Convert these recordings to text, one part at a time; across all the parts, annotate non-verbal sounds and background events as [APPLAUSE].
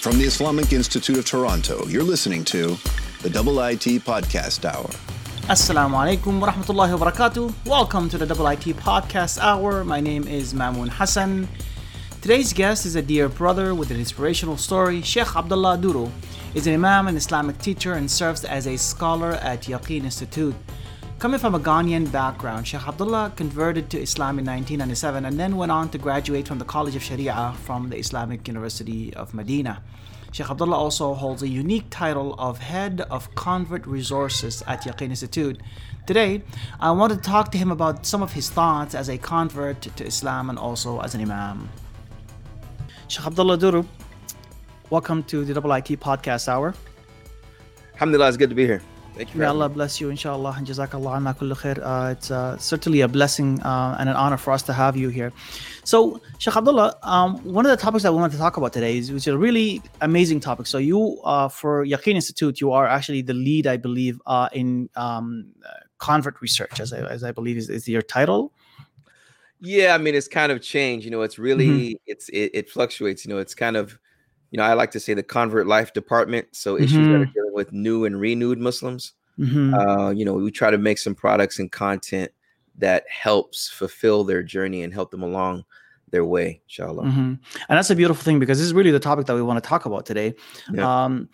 From the Islamic Institute of Toronto, you're listening to the Double IT Podcast Hour. Assalamu alaikum wa rahmatullahi wa barakatuh. Welcome to the Double IT Podcast Hour. My name is Mamoon Hassan. Today's guest is a dear brother with an inspirational story. Sheikh Abdullah Oduro is an Imam and Islamic teacher and serves as a scholar at Yaqeen Institute. Coming from a Ghanaian background, Sheikh Abdullah converted to Islam in 1997 and then went on to graduate from the College of Sharia from the Islamic University of Medina. Sheikh Abdullah also holds a unique title of Head of Convert Resources at Yaqeen Institute. Today, I want to talk to him about some of his thoughts as a convert to Islam and also as an Imam. Sheikh Abdullah Oduro, welcome to the Double IT Podcast Hour. Alhamdulillah, it's good to be here. Thank you. May Allah bless you, inshallah, and jazakallah anna kullu khair. Uh, it's uh, certainly a blessing uh, and an honor for us to have you here. So, Sheikh Abdullah, um, one of the topics that we want to talk about today is, which is a really amazing topic. So, you, uh, for Yaqeen Institute, you are actually the lead, I believe, uh, in um, convert research, as I, as I believe is, is your title. Yeah, I mean, it's kind of changed. You know, it's really mm-hmm. it's it, it, fluctuates. You know, it's kind of you know I like to say the convert life department. So issues mm-hmm. that are dealing with new and renewed Muslims. Mm-hmm. Uh, you know, we try to make some products and content that helps fulfill their journey and help them along their way, inshallah. Mm-hmm. And that's a beautiful thing because this is really the topic that we want to talk about today. Yeah. Um,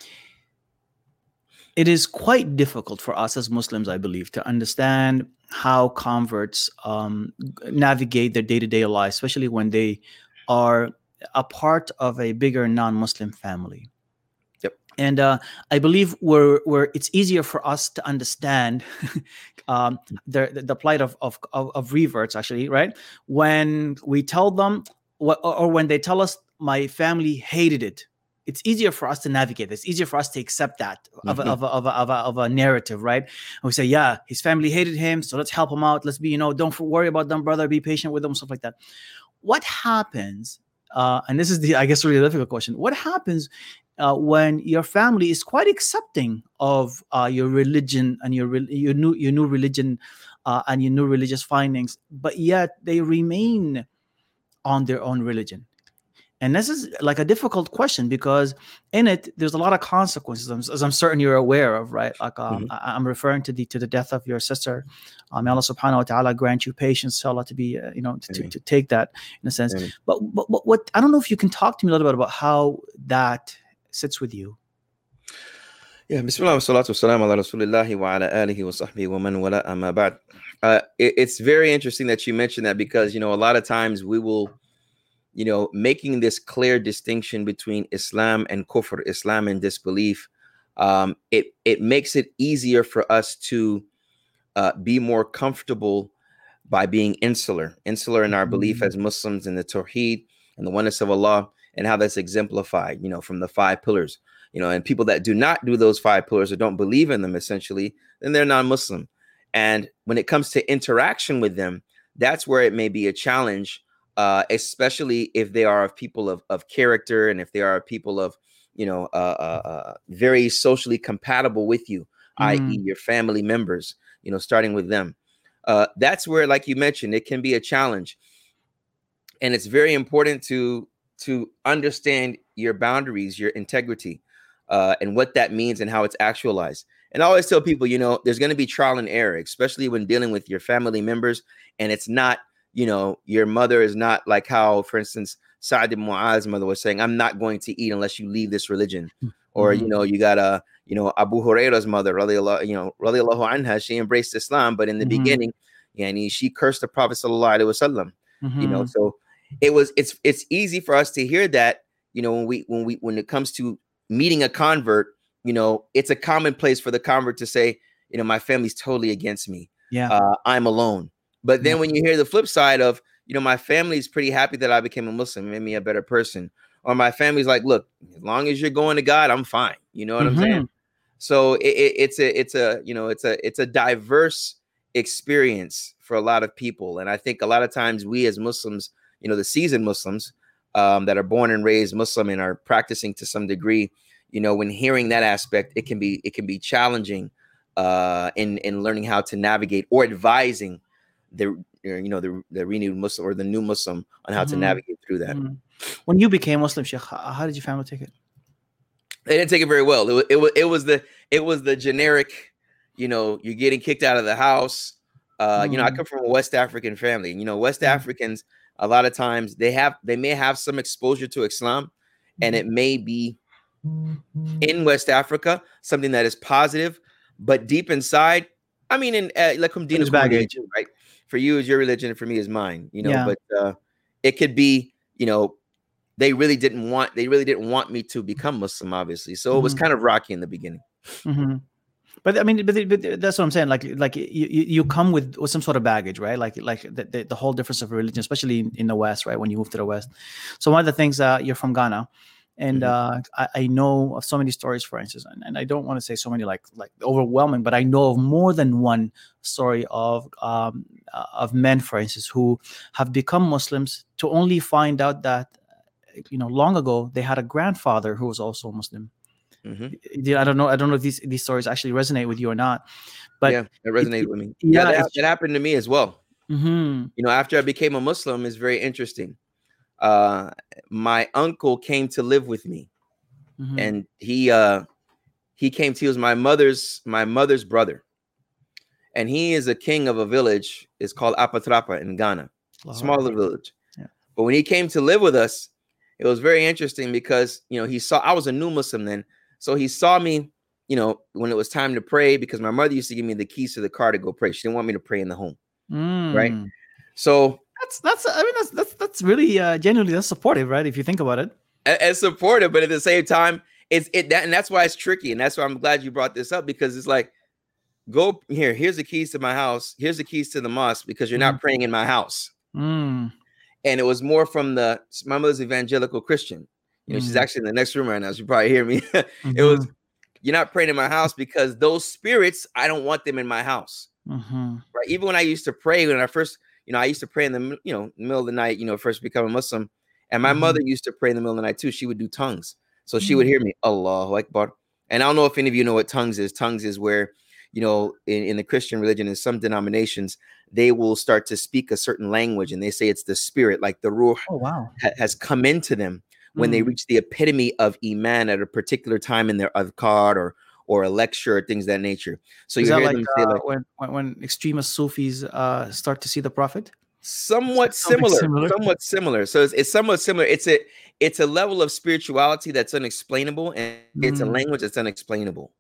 it is quite difficult for us as Muslims, I believe, to understand how converts um, navigate their day-to-day life, especially when they are a part of a bigger non-Muslim family. And uh, I believe where where it's easier for us to understand [LAUGHS] um, the the plight of, of of of reverts, actually, right? When we tell them, what, or when they tell us, my family hated it it's easier for us to navigate. It's easier for us to accept that of, mm-hmm. a, of, a, of, a, of, a, of a narrative, right? And we say, yeah, his family hated him, so let's help him out. Let's be, you know, don't worry about them, brother. Be patient with them, stuff like that. What happens? Uh, and this is the, I guess, really difficult question. What happens uh, when your family is quite accepting of uh, your religion and your your new your new religion uh, and your new religious findings, but yet they remain on their own religion? And this is like a difficult question because in it there's a lot of consequences, as I'm certain you're aware of, right? Like um, mm-hmm. I, am referring to the to the death of your sister. Um, Allah Subhanahu wa Taala grant you patience, Allah to be, uh, you know, to, to, to, take that in a sense. But, but but what I don't know if you can talk to me a little bit about how that sits with you. Yeah, Bismillah wa salatu salam ala Rasulillahi wa ala alihi wa sahbihi wa man wala amma ba'd. Uh, it, it's very interesting that you mentioned that because you know a lot of times we will you know, making this clear distinction between Islam and kufr, Islam and disbelief, um, it it makes it easier for us to uh, be more comfortable by being insular, insular in our belief mm-hmm. as Muslims in the Tawheed and the oneness of Allah, and how that's exemplified, you know, from the five pillars, you know, and people that do not do those five pillars or don't believe in them, essentially, then they're non-Muslim. And when it comes to interaction with them, that's where it may be a challenge uh, especially if they are people of, of character and if they are people of, you know, uh, uh, uh very socially compatible with you, mm. i.e., your family members, you know, starting with them. Uh, that's where, like you mentioned, it can be a challenge, and it's very important to to understand your boundaries, your integrity, uh, and what that means and how it's actualized. And I always tell people, you know, there's going to be trial and error, especially when dealing with your family members, and it's not you know, your mother is not like how, for instance, ibn Mu'az's mother was saying, I'm not going to eat unless you leave this religion. Mm-hmm. Or, you know, you got a, you know, Abu Huraira's mother, you know, anha, she embraced Islam, but in the mm-hmm. beginning, yani, she cursed the Prophet sallallahu alaihi wasallam. Mm-hmm. You know, mm-hmm. so it was it's it's easy for us to hear that, you know, when we when we when it comes to meeting a convert, you know, it's a commonplace for the convert to say, you know, my family's totally against me. Yeah, uh, I'm alone. But then when you hear the flip side of, you know, my family's pretty happy that I became a Muslim, made me a better person. Or my family's like, look, as long as you're going to God, I'm fine. You know what mm-hmm. I'm saying? So it, it, it's a it's a you know it's a it's a diverse experience for a lot of people, and I think a lot of times we as Muslims, you know, the seasoned Muslims um, that are born and raised Muslim and are practicing to some degree, you know, when hearing that aspect, it can be it can be challenging uh, in in learning how to navigate or advising the you know the the renewed Muslim or the new Muslim on how mm-hmm. to navigate through that. Mm-hmm. When you became Muslim, Sheikh, how did your family take it? They didn't take it very well. It was, it was it was the it was the generic, you know, you're getting kicked out of the house. Uh, you know, I Mm. come from a West African family. You know, West Mm. Africans a lot of times they have they may have some exposure to Islam, and Mm-hmm. it may be in West Africa something that is positive, but deep inside, I mean, in uh, like from baggage. right? For you is your religion, and for me is mine. You know, Yeah. but uh, it could be, you know, they really didn't want they really didn't want me to become Muslim, obviously. So it was Mhm. kind of rocky in the beginning. Mhm. But I mean, but, but that's what I'm saying. Like, like you, you come with, with some sort of baggage, right? Like, like the, the, the whole difference of religion, especially in, in the West, right? When you move to the West. So one of the things, uh, you're from Ghana, and Mhm. uh, I, I know of so many stories, for instance, and, and I don't want to say so many like like overwhelming, but I know of more than one story of um, uh, of men, for instance, who have become Muslims to only find out that you know long ago they had a grandfather who was also Muslim Mhm. I don't know. I don't know if these these stories actually resonate with you or not. But yeah, that resonated it- with me. yeah, Yeah, that, happened to me as well. Mhm, You know, after I became a Muslim, it's very interesting. Uh, my uncle came to live with me. mhm, and he uh he came to he was my mother's my mother's brother and he is a king of a village it's called apatrapa in ghana Allahu small little village Yeah. but when he came to live with us it was very interesting because you know he saw i was a new muslim then so he saw me you know when it was time to pray because my mother used to give me the keys to the car to go pray she didn't want me to pray in the home right? Mm. so That's that's. I mean, that's that's that's really uh, genuinely that's supportive, right? If you think about it. as supportive, but at the same time, it's it that and that's why it's tricky, and that's why I'm glad you brought this up because it's like, go here. Here's the keys to my house. Here's the keys to the mosque because you're not praying in my house. Mm. And it was more from the my mother's evangelical Christian. You know, she's Mm. actually in the next room right now. She probably hear me. [LAUGHS] it was Mhm, you're not praying in my house because those spirits, I don't want them in my house. mhm, Right. Even when I used to pray when I first, you know, I used to pray in the you know middle of the night. You know, first becoming Muslim, and my mother used to pray in the middle of the night too. She would do tongues, so she would Mm. hear me, Allahu Akbar. And I don't know if any of you know what tongues is. Tongues is where, you know, in, in the Christian religion, in some denominations, they will start to speak a certain language, and they say it's the spirit, like the ruh Oh wow. ha- has come into them when they Mm. reach the epitome of iman at a particular time in their adhkar or or a lecture or things of that nature. So Is you hear like, them say uh, like when, when when extremist Sufis uh, start to see the Prophet? somewhat similar, similar. somewhat similar. So it's, it's somewhat similar. It's a it's a level of spirituality that's unexplainable, and it's a Mm. language that's unexplainable.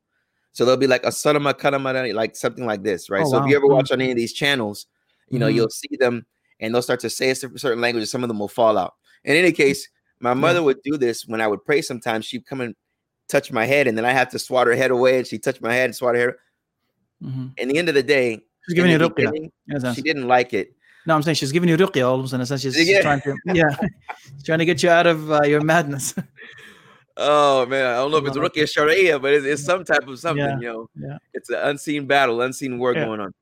So there'll be like a sarama karamara, like something like this, right? Oh, so if you ever Mm. watch on any of these channels, you know Mhm. you'll see them, and they'll start to say a certain language. Some of them will fall out. In any case, my mother would do this when I would pray. Sometimes she'd come and touch my head, and then I have to swat her head away, and she touch my head and swat her hair. Mhm. In the end of the day, She's giving you ruqya. beginning, in a sense. she didn't like it. No, I'm saying she's giving you ruqya almost in a sense. She's, she's Yeah. trying to yeah, she's [LAUGHS] trying to get you out of uh, your madness. [LAUGHS] Oh man, I don't know if it's Ruqya Sharia, but it's, it's some type of something, Yeah, you know. yeah. It's an unseen battle, unseen war Yeah, going on.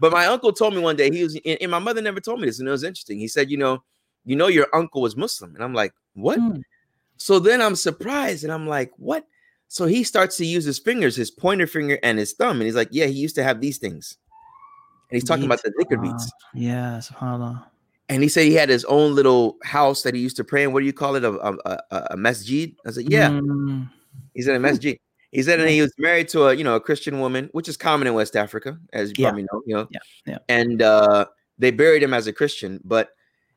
But my uncle told me one day he was, and my mother never told me this, and it was interesting. He said, you know, you know, your uncle was Muslim, and I'm like, what? Mm. So then I'm surprised, and I'm like, what? So he starts to use his fingers, his pointer finger and his thumb, and he's like, yeah, he used to have these things, and he's talking about the dhikr beats. Yeah, subhanAllah. And he said he had his own little house that he used to pray in. What do you call it? A, a, a, a masjid? I said, yeah. Mm. He's in a masjid. He said, and he was married to a you know a Christian woman, which is common in West Africa, as you Yeah. probably know. You know, Yeah, yeah. And uh, they buried him as a Christian, but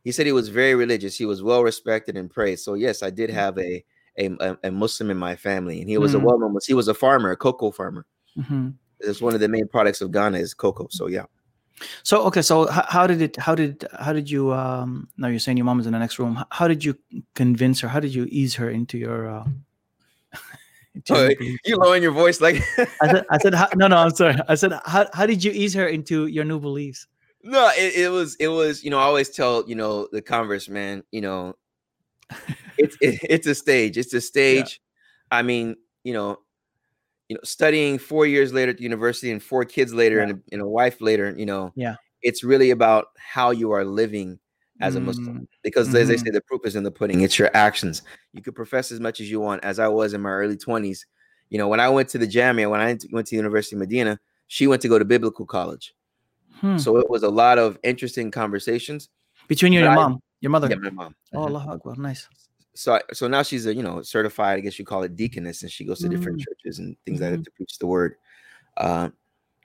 he said he was very religious. He was well respected and praised. So yes, I did have a a, a- a Muslim in my family, and he was a Mm. well known. He was a farmer, a cocoa farmer. Mhm. It's one of the main products of Ghana is cocoa. So yeah. So okay, so how, did it? How did how did you? Um, now you're saying your mom is in the next room. How did you convince her? How did you ease her into your? Uh, [LAUGHS] into Oh? You lowering your voice like I said, I said, [LAUGHS] how, no, no, I'm sorry. I said, how, how did you ease her into your new beliefs? No, it, it was it was you know I always tell you know the converse man you know [LAUGHS] it's it, it's a stage it's a stage I mean you know you know studying four years later at the university and four kids later Yeah. and, a, and a wife later you know Yeah. it's really about how you are living as a Muslim Mm, because as they mhm. say the proof is in the pudding it's your actions you could profess as much as you want as I was in my early 20s you know when I went to the Jamia when I went to- went to the University of Medina she went to go to biblical college hmm. so it was a lot of interesting conversations. Between you and your I- mom, your mother. Yeah, my mom. Oh, Mhm. Allah Akbar, nice. so I, so now she's a you know certified, I guess you call it deaconess, and she goes to different Mm. churches and things like Mhm. that to preach the word. Uh,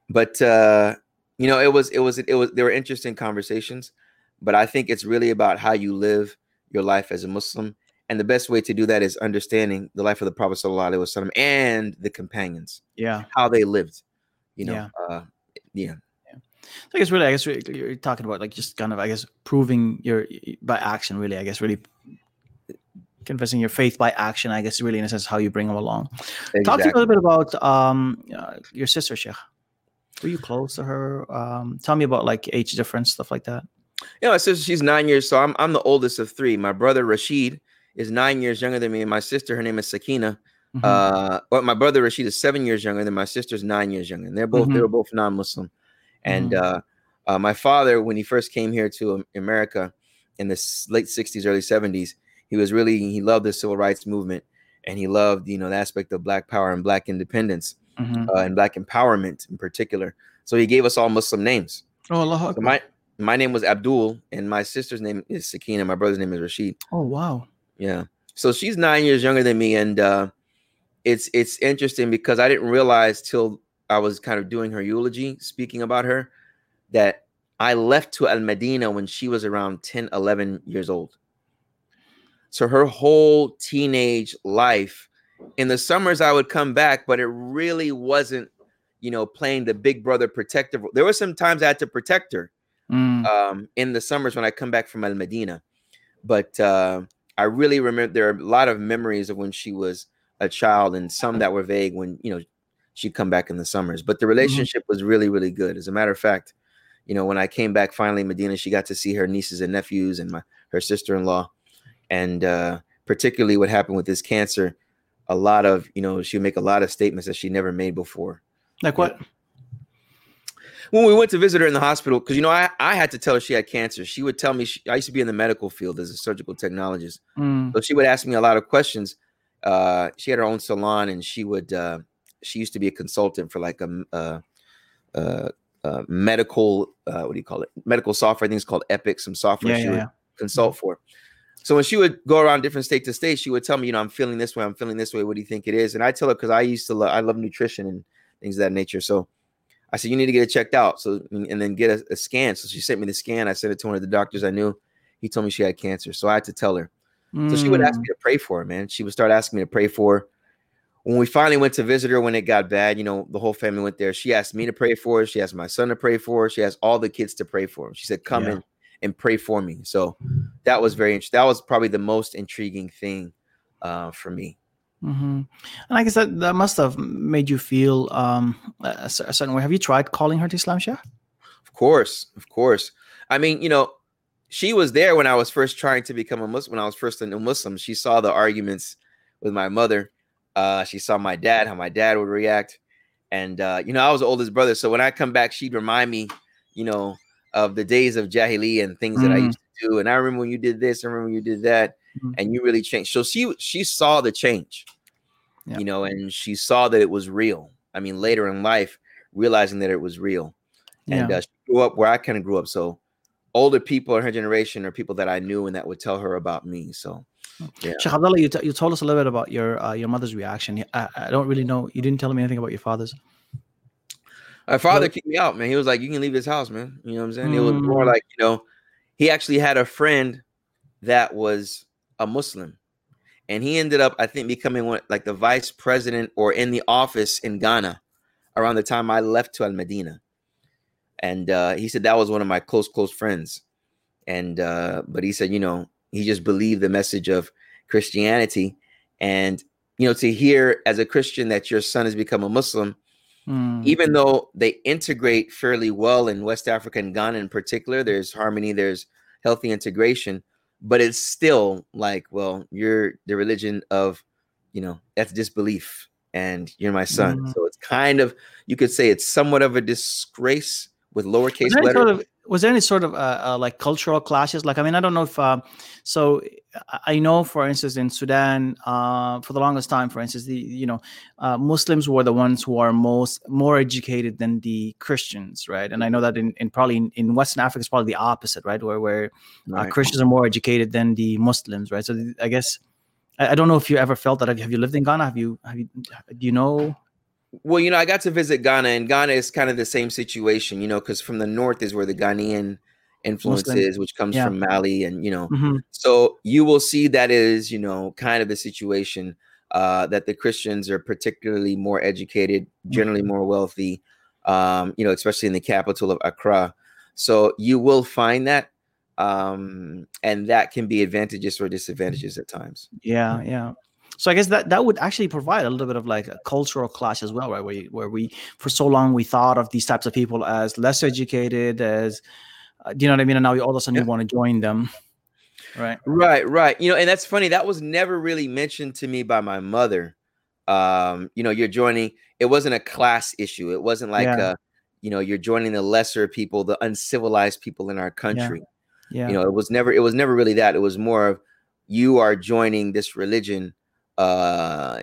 but uh, you know, it was it was it was there were interesting conversations, but I think it's really about how you live your life as a Muslim, and the best way to do that is understanding the life of the Prophet sallallahu alaihi wasallam and the companions, Yeah. how they lived. You know, Yeah. uh, yeah, I guess really, I guess really you're talking about like just kind of, I guess, proving your by action. Really, I guess, really confessing your faith by action. I guess, really, in a sense, how you bring them along. Talk to me a little bit about um uh, your sister, Sheikh. Were you close to her? Um, tell me about like age difference, stuff like that. Yeah, my sister, she's nine years. So I'm I'm the oldest of three. My brother Rashid is nine years younger than me, and my sister, her name is Sakina. Mhm. Uh, well, my brother Rashid is seven years younger than my sister's nine years younger, and they're both they Mhm. were both non-Muslim. And Mhm. uh, uh, my father, when he first came here to America in the late '60s, early '70s, he was really he loved the civil rights movement, and he loved you know the aspect of Black power and Black independence Mhm. uh, and Black empowerment in particular. So he gave us all Muslim names. Oh, Allah So my my name was Abdul, and my sister's name is Sakina. My brother's name is Rashid. oh, wow. Yeah. So she's nine years younger than me, and uh, it's it's interesting because I didn't realize till I was kind of doing her eulogy, speaking about her, that I left to Al Medina when she was around 10, 11 years old. So her whole teenage life, in the summers I would come back, but it really wasn't, you know, playing the big brother protective. role. There were some times I had to protect her, Mm. um, in the summers when I come back from Al Medina. But uh, I really remember there are a lot of memories of when she was a child, and some that were vague when you know she'd come back in the summers. But the relationship was really, really good. As a matter of fact, you know, when I came back finally Medina, she got to see her nieces and nephews and my her sister-in-law, and uh, particularly what happened with this cancer. A lot of you know, she would make a lot of statements that she never made before Like what? when we went to visit her in the hospital, because you know, I, I had to tell her she had cancer. She would tell me she, I used to be in the medical field as a surgical technologist, Mm. so she would ask me a lot of questions. Uh, she had her own salon, and she would uh, she used to be a consultant for like a, uh, uh, uh, medical uh, what do you call it? Medical software. I think it's called Epic. Some software Yeah, she yeah, would yeah. consult for. So when she would go around different state to state, she would tell me, you know, I'm feeling this way, I'm feeling this way. What do you think it is? And I tell her because I used to love, I love nutrition and things of that nature. So I said, you need to get it checked out. So and then get a, a scan. So she sent me the scan. I sent it to one of the doctors I knew. He told me she had cancer. So I had to tell her. So she would ask Mm. me to pray for her, man. She would start asking me to pray for her. When we finally went to visit her when it got bad, you know, the whole family went there. She asked me to pray for her. She asked my son to pray for her. She asked all the kids to pray for her. She said, come Yeah. in and pray for me. So that was very interesting. That was probably the most intriguing thing uh, for me. hmm And I guess that, that must have made you feel um, a, a certain way. Have you tried calling her to Islam, Sheikh? Of course, of course. I mean, you know, she was there when I was first trying to become a Muslim. When I was first a new Muslim, she saw the arguments with my mother. Uh, she saw my dad, how my dad would react, and uh, you know, I was the oldest brother. So when I come back, she'd remind me, you know, of the days of Jahiliyyah and things that I Mm. used to do. And I remember when you did this. I remember when you did that, Mhm. and you really changed. So she she saw the change, Yeah. you know, and she saw that it was real. I mean, later in life, realizing that it was real and Yeah. uh, she grew up where I kind of grew up. So older people in her generation are people that I knew and that would tell her about me. So yeah. Sheikh Abdullah, you, t- you told us a little bit about your uh, your mother's reaction. I, I don't really know. You didn't tell me anything about your father's. my father Well- kicked me out, man. He was like, "You can leave this house, man." You know what I'm saying? It was more Mm. like you know, he actually had a friend that was a Muslim, and he ended up, I think, becoming one like the vice president or in the office in Ghana around the time I left to Al Medina. And uh, he said that was one of my close, close friends. And uh, but he said, you know, he just believed the message of Christianity, and you know, to hear as a Christian that your son has become a Muslim, Mm. even though they integrate fairly well in West Africa and Ghana in particular, there's harmony, there's healthy integration, but it's still like, well, you're the religion of, you know, that's disbelief, and you're my son. Mhm. So it's kind of, you could say it's somewhat of a disgrace with lowercase was letters. sort of was there any sort of uh, uh, like cultural clashes like i mean i don't know if um so I- know for instance in sudan uh for the longest time for instance the you know uh, muslims were the ones who are most more educated than the christians right and i know that in, in probably in, in western africa it's probably the opposite right where where uh, Right. christians are more educated than the muslims right so i guess I, I don't know if you ever felt that. Have you, have you lived in Ghana? Have you have you do you know? Well, you know, I got to visit Ghana, and Ghana is kind of the same situation, you know, because from the north is where the Ghanaian influence Muslim. is, which comes Yeah. from Mali, and you know, Mhm. so you will see that is, you know, kind of the situation uh, that the Christians are particularly more educated, generally more wealthy, um, you know, especially in the capital of Accra. So you will find that, um, and that can be advantages or disadvantages at times. Yeah, yeah. So I guess that that would actually provide a little bit of like a cultural clash as well, right? Where, where we for so long we thought of these types of people as less educated, as uh, do you know what I mean? And now you all of a sudden Yeah. you want to join them, right? Right, right. You know, and that's funny. That was never really mentioned to me by my mother. Um, you know, you're joining. It wasn't a class issue. It wasn't like, Yeah. uh, you know, you're joining the lesser people, the uncivilized people in our country. Yeah, You know, it was never. It was never really that. It was more of you are joining this religion uh,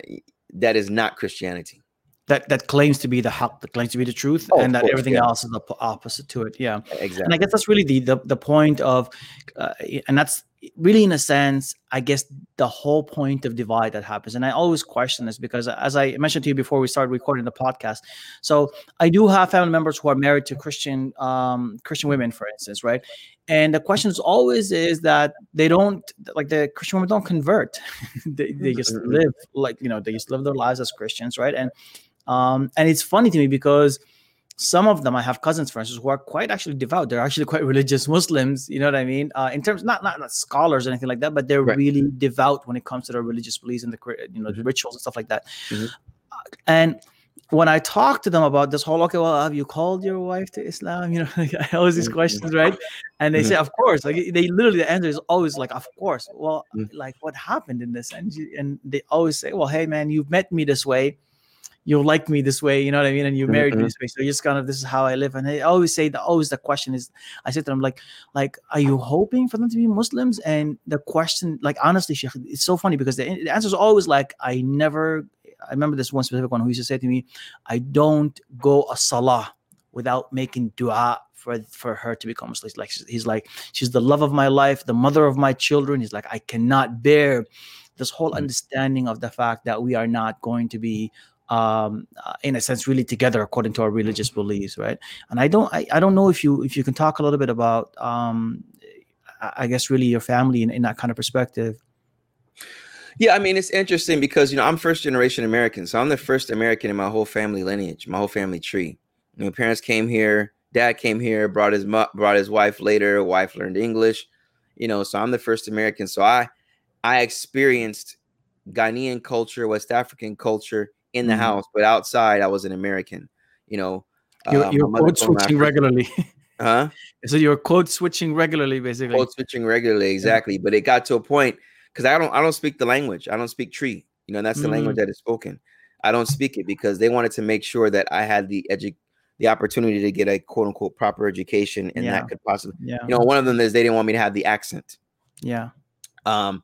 that is not Christianity. that that claims to be the haq, that claims to be the truth, Oh, and that course, everything yeah. else is the po- opposite to it. Yeah. Exactly. And i guess that's really the the, the point of uh, and that's really in a sense i guess the whole point of divide that happens and i always question this because as i mentioned to you before we started recording the podcast so i do have family members who are married to christian um christian women for instance right and the question is always is that they don't like the christian women don't convert [LAUGHS] they, they just live like you know they just live their lives as christians right and um and it's funny to me because some of them i have cousins for instance who are quite actually devout they're actually quite [LAUGHS] religious muslims you know what i mean uh, in terms not, not not scholars or anything like that but they're Right. really devout when it comes to their religious beliefs and the you know the Mhm. rituals and stuff like that Mhm. Uh, and when i talk to them about this whole okay well have you called your wife to islam [LAUGHS] you know i always these Mhm. questions right and they Mhm. say of course like they literally the answer is always like of course well Mm. like what happened in this and you- and they always say well hey man you've met me this way you like me this way, you know what I mean? And you married me Mhm. this way. So just kind of this is how I live. And I always say that always the question is I say to them, like, like, are you hoping for them to be Muslims? And the question, like honestly, Sheikh, it's so funny because the, the answer is always like, I never I remember this one specific one who used to say to me, I don't go a salah without making dua for for her to become Muslim. Like he's like, she's the love of my life, the mother of my children. He's like, I cannot bear this whole Mm. understanding of the fact that we are not going to be um uh, in a sense really together according to our religious beliefs right and i don't I, I don't know if you if you can talk a little bit about um i I guess really your family in, in that kind of perspective Yeah, I mean it's interesting because you know I'm first generation American, so I'm the first American in my whole family lineage, my whole family tree. My parents came here, dad came here, brought his brought his wife later. Wife learned English, you know. So I'm the first American. So I I experienced Ghanaian culture, West African culture in the Mhm. house, but outside I was an American. You know, you're, uh, you're code told me I switching regularly [LAUGHS] huh? so you're code switching regularly basically code switching regularly exactly but it got to a point because i don't i don't speak the language i don't speak Twi you know and that's the language Mm. that is spoken i don't speak it because they wanted to make sure that i had the edu- the opportunity to get a quote unquote proper education and Yeah. that could possibly yeah you know one of them is they didn't want me to have the accent yeah um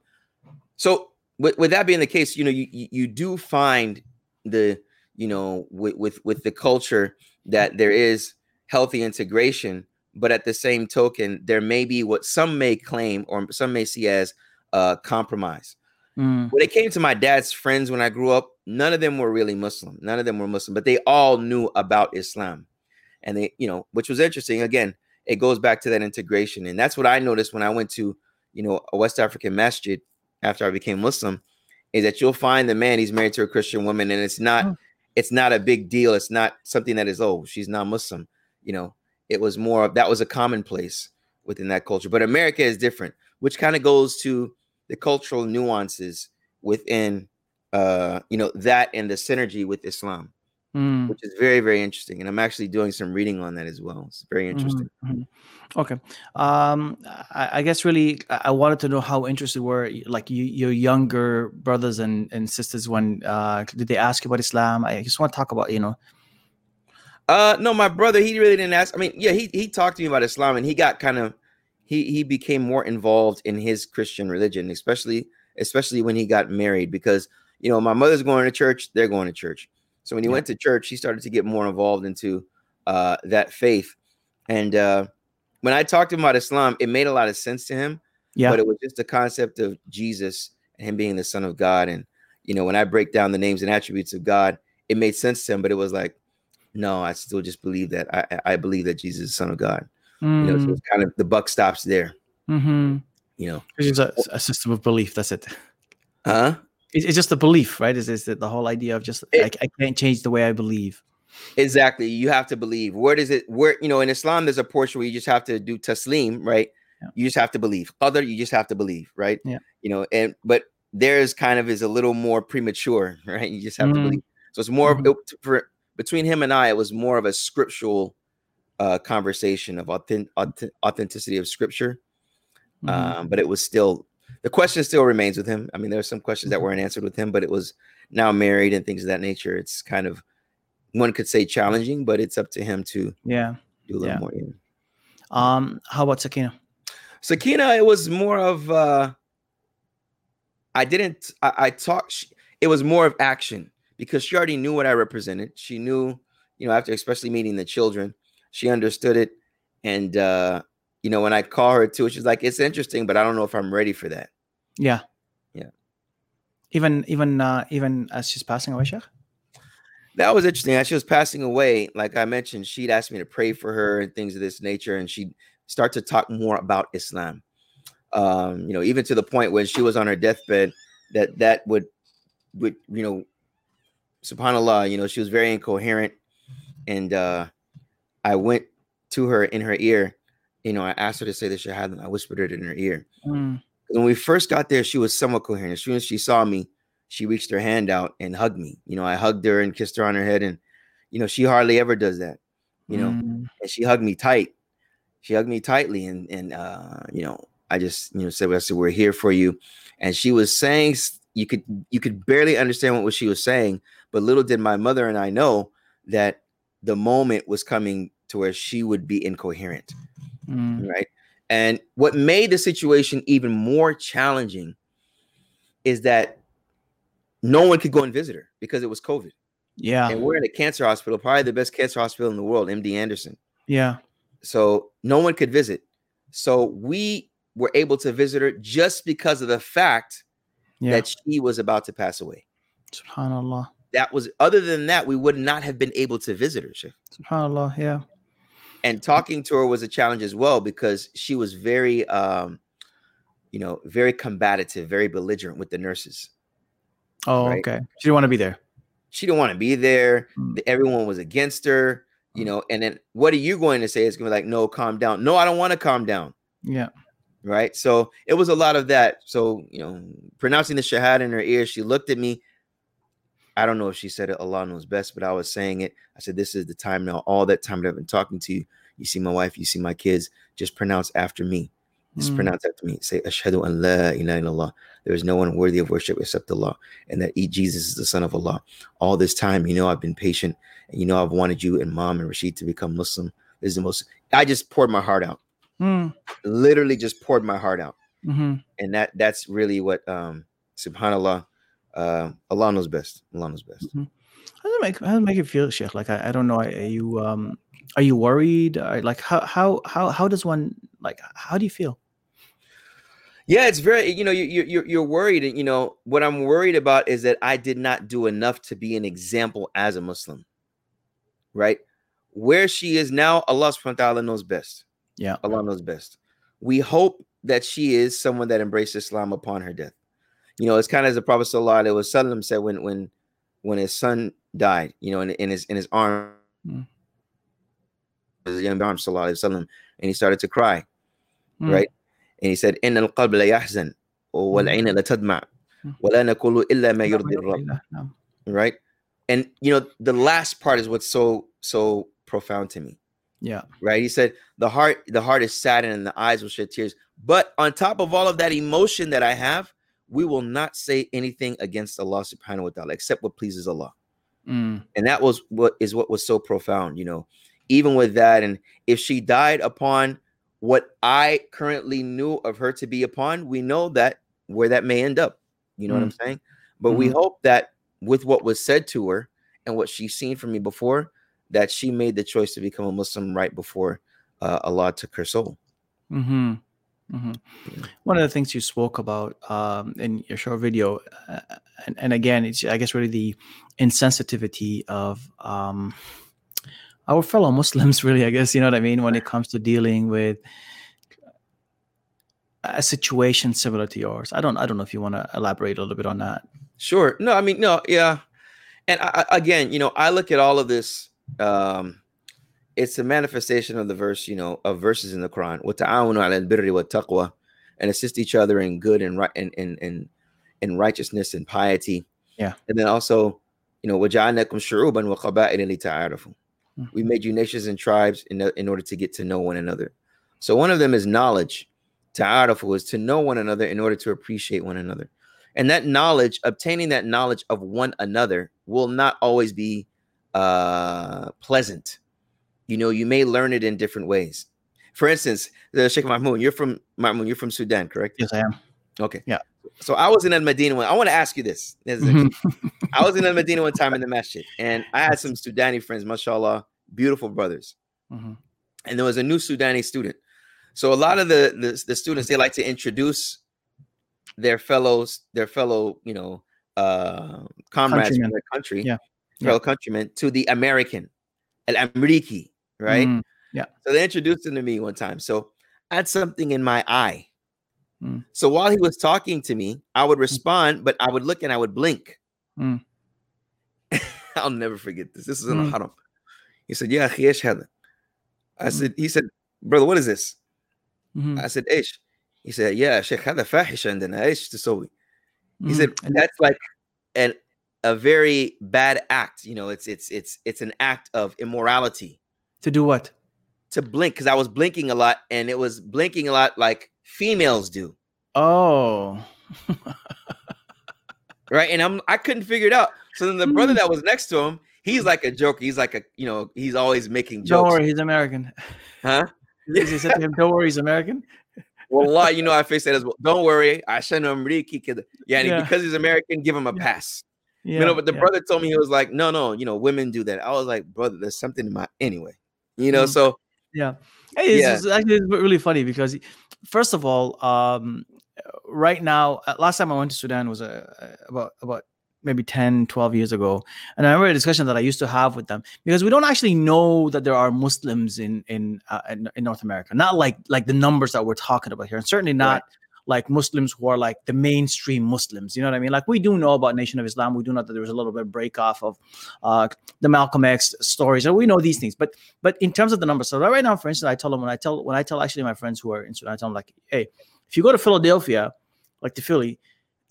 so with, with that being the case you know you you, you do find the you know with, with with the culture that there is healthy integration but at the same token there may be what some may claim or some may see as uh compromise. Mm, when it came to my dad's friends when i grew up none of them were really muslim. None of them were muslim but they all knew about islam. And they you know which was interesting. Again it goes back to that integration. And that's what i noticed when i went to you know a west african masjid after i became muslim is that you'll find the man he's married to a christian woman and it's not Oh. it's not a big deal. It's not something that is oh she's not muslim. You know it was more that was a commonplace within that culture. But america is different which kind of goes to the cultural nuances within uh you know that and the synergy with islam mm. which is very very interesting and i'm actually doing some reading on that as well it's very interesting Mhm, mhm. Okay. Um, I, I guess really, I I wanted to know how interested were like you, your younger brothers and, and sisters when uh, did they ask you about Islam? I just want to talk about you know. uh no my brother he really didn't ask i mean yeah he he talked to me about islam and he got kind of he he became more involved in his christian religion especially especially when he got married because you know my mother's going to church they're going to church so when he Yeah. went to church he started to get more involved into uh that faith and uh when i talked to him about islam it made a lot of sense to him Yeah. but it was just the concept of jesus and him being the son of God. And you know, when I break down the names and attributes of God, it made sense to him, but it was like, no, I still just believe that I, I believe that Jesus is the son of God. Mm. You know, so it's kind of the buck stops there. mm-hmm. You know, It's a, a system of belief. That's it. huh? It's, it's just a belief, right? Is is the whole idea of just It- I, I can't change the way I believe. Exactly. You have to believe. Where does it? Where you know in Islam, there's a portion where you just have to do taslim, right? Yeah. You just have to believe. Other, you just have to believe, right? Yeah. You know, and but theirs kind of is a little more premature, [LAUGHS] right? You just have Mhm. to believe. So it's more of Mhm. it- for between him and I, it was more of a scriptural uh conversation of authentic, authenticity of scripture. Mhm. Um, but it was still the question still remains with him. I mean, there are some questions that Mhm. weren't answered with him, but it was now married and things of that nature. It's kind of one could say challenging, but it's up to him to yeah. do a little Yeah. more. Yeah. Um. How about Sakina? Sakina, it was more of uh I didn't I, I talked it was more of action because she already knew what I represented. She knew, you know, after especially meeting the children, she understood it. And uh, you know, when I call her to it, she's like, it's interesting, but I don't know if I'm ready for that. Yeah. Yeah. Even even uh even as she's passing away, Sheikh. That was interesting. As she was passing away, like I mentioned, she'd asked me to pray for her and things of this nature, and she'd start to talk more about Islam. Um, you know, even to the point when she was on her deathbed, that that would would you know, subhanallah, you know, she was very incoherent. And uh I went to her in her ear, you know, I asked her to say the shahada, and I whispered it in her ear. Mm. When we first got there, she was somewhat coherent. As soon as she saw me, she reached her hand out and hugged me. You know, I hugged her and kissed her on her head, and you know, she hardly ever does that. You know, Mm. and she hugged me tight. She hugged me tightly, and and uh, you know, I just you know said, I said, we're here for you. And she was saying you could you could barely understand what she was saying, but little did my mother and I know that the moment was coming to where she would be incoherent Mm. right? And what made the situation even more challenging is that no one could go and visit her because it was COVID. Yeah. And we're in a cancer hospital, probably the best cancer hospital in the world, MD Anderson. Yeah. So no one could visit. So we were able to visit her just because of the fact Yeah. that she was about to pass away. Subhanallah. That was other than that, we would not have been able to visit her. Subhanallah. Yeah. And talking to her was a challenge as well because she was very um you know very combative very belligerent with the nurses Oh, Right. okay. She didn't want to be there. she didn't want to be there Mm. Everyone was against her you Mm. know and then what are you going to say it's going to be like no calm down no i don't want to calm down Yeah. right so it was a lot of that so you know pronouncing the shahad in her ear she looked at me i don't know if she said it allah knows best but i was saying it. I said this is the time now all that time that i've been talking to you. You see my wife you see my kids. Just pronounce after me. Just Mm. pronounce after me. Say ashhadu an la ilaha illallah there is no one worthy of worship except allah and that e- jesus is the son of allah. All this time you know i've been patient and you know i've wanted you and mom and rashid to become muslim. This is the most i just poured my heart out. Mm. literally just poured my heart out. Hmm and that that's really what um subhanallah uh allah knows best allah knows best How does it make how does it make you feel, Sheikh? Like I, I don't know. Are you um are you worried? Or like how how how how does one like how do you feel? yeah it's very you know you, you you're, you're worried and you know what i'm worried about is that i did not do enough to be an example as a muslim right where she is now allah subhanahu wa ta'ala knows best Yeah. allah knows best we hope that she is someone that embraced islam upon her death you know, it's kind of as the Prophet Sallallahu Alaihi Wasallam said when when when his son died, you know, in, in his in his arm, mm. his young arm, Sallallahu Alaihi Wasallam, and he started to cry, mm. right? And he said, "Inna al-qalb la yahzan, la tadma, wa la illa. Right? And you know, the last part is what's so so profound to me. Yeah. Right? He said, "The heart the heart is saddened and the eyes will shed tears." But on top of all of that emotion that I have, we will not say anything against Allah Subhanahu wa Taala except what pleases Allah. Mm. And that was what is what was so profound, you know. Even with that, and if she died upon what I currently knew of her to be upon, we know that where that may end up. You know what I'm saying? But we Mhm. hope that with what was said to her and what she's seen from me before, that she made the choice to become a Muslim right before uh, Allah took her soul. Hmm Mhm. One of the things you spoke about um, in your short video, uh, and, and again, it's I guess really the insensitivity of um, our fellow Muslims. [LAUGHS] Really, I guess you know what I mean when it comes to dealing with a situation similar to yours. I don't. I don't know if you want to elaborate a little bit on that. Sure. No, I mean, no, yeah. And I- again, you know, I look at all of this. Um, it's a manifestation of the verse, you know, of verses in the Quran. وَتَعَاوَنُوا عَلَى الْبِرِّ وَالتَّقْوَى and assist each other in good and right and and and in righteousness and piety. Yeah. And then also, you know, وَجَعَلْنَاكُمْ شُعُوبًا وَقَبَائِلَ لِتَعَارَفُوا. Mm. We made you nations and tribes in, in order to get to know one another. So one of them is knowledge. Ta'arafu is to know one another in order to appreciate one another. And that knowledge, obtaining that knowledge of one another, will not always be uh, pleasant. You know, you may learn it in different ways. For instance, the Sheikh Mahmoud, you're from Mahmoud, you're from Sudan, correct? Yes, I am. Okay. Yeah. So I was in Al Medina one. I want to ask you this. This is Mhm. I was in Al Medina one time in the masjid, and I had some Sudani friends, mashallah, beautiful brothers. Mhm. And there was a new Sudani student. So a lot of the, the the students they like to introduce their fellows, their fellow, you know, uh comrades Countrymen. from their country, Yeah. fellow countrymen to the American, Al Amriki, right? Mm, yeah. So they introduced him to me one time. So I had something in my eye. Mm. So while he was talking to me, I would mm. respond, but I would look and I would blink. Mm. [LAUGHS] I'll never forget this. This is in mm. the haram. He said, Yeah, Khiesh Heather. I mm. said, he said, brother, what is this? Mm-hmm. I said, Ish. He said, Yeah, Sheikh a Fahisha and then Ish to sowi." He mm, said, That's like an a very bad act. You know, it's it's it's it's an act of immorality to do what? to blink because I was blinking a lot and it was blinking a lot like females do. Oh. [LAUGHS] right? And I'm I couldn't figure it out. So then the brother Mm. that was next to him, he's like a joker. He's like a you know he's always making jokes. Don't worry, he's American. huh? [LAUGHS] He said to him, "Don't worry, he's American." Wallah, you [LAUGHS] know I face that as well. Don't worry, I send him Ricky. Yeah, Yeah. because he's American, give him a Yeah. pass. Yeah, you know, but the yeah. brother told me he was like, no, no, you know, women do that. I was like, brother, there's something in my anyway. You know, Mm. so Yeah. Hey, it's, Yeah. actually it's really funny because, first of all, um, right now, uh, last time I went to Sudan was uh, about about maybe 10, 12 years ago. And I remember a discussion that I used to have with them because we don't actually know that there are Muslims in in uh, in, in North America. Not like like the numbers that we're talking about here, and certainly not like Muslims who are like the mainstream Muslims. You know what I mean? Like we do know about Nation of Islam. We do know that there was a little bit of break off of uh, the Malcolm X stories, and we know these things. But but in terms of the numbers, so right now, for instance, I tell them when I tell when I tell actually my friends who are in Sudan, I tell them like, hey, if you go to Philadelphia, like to Philly,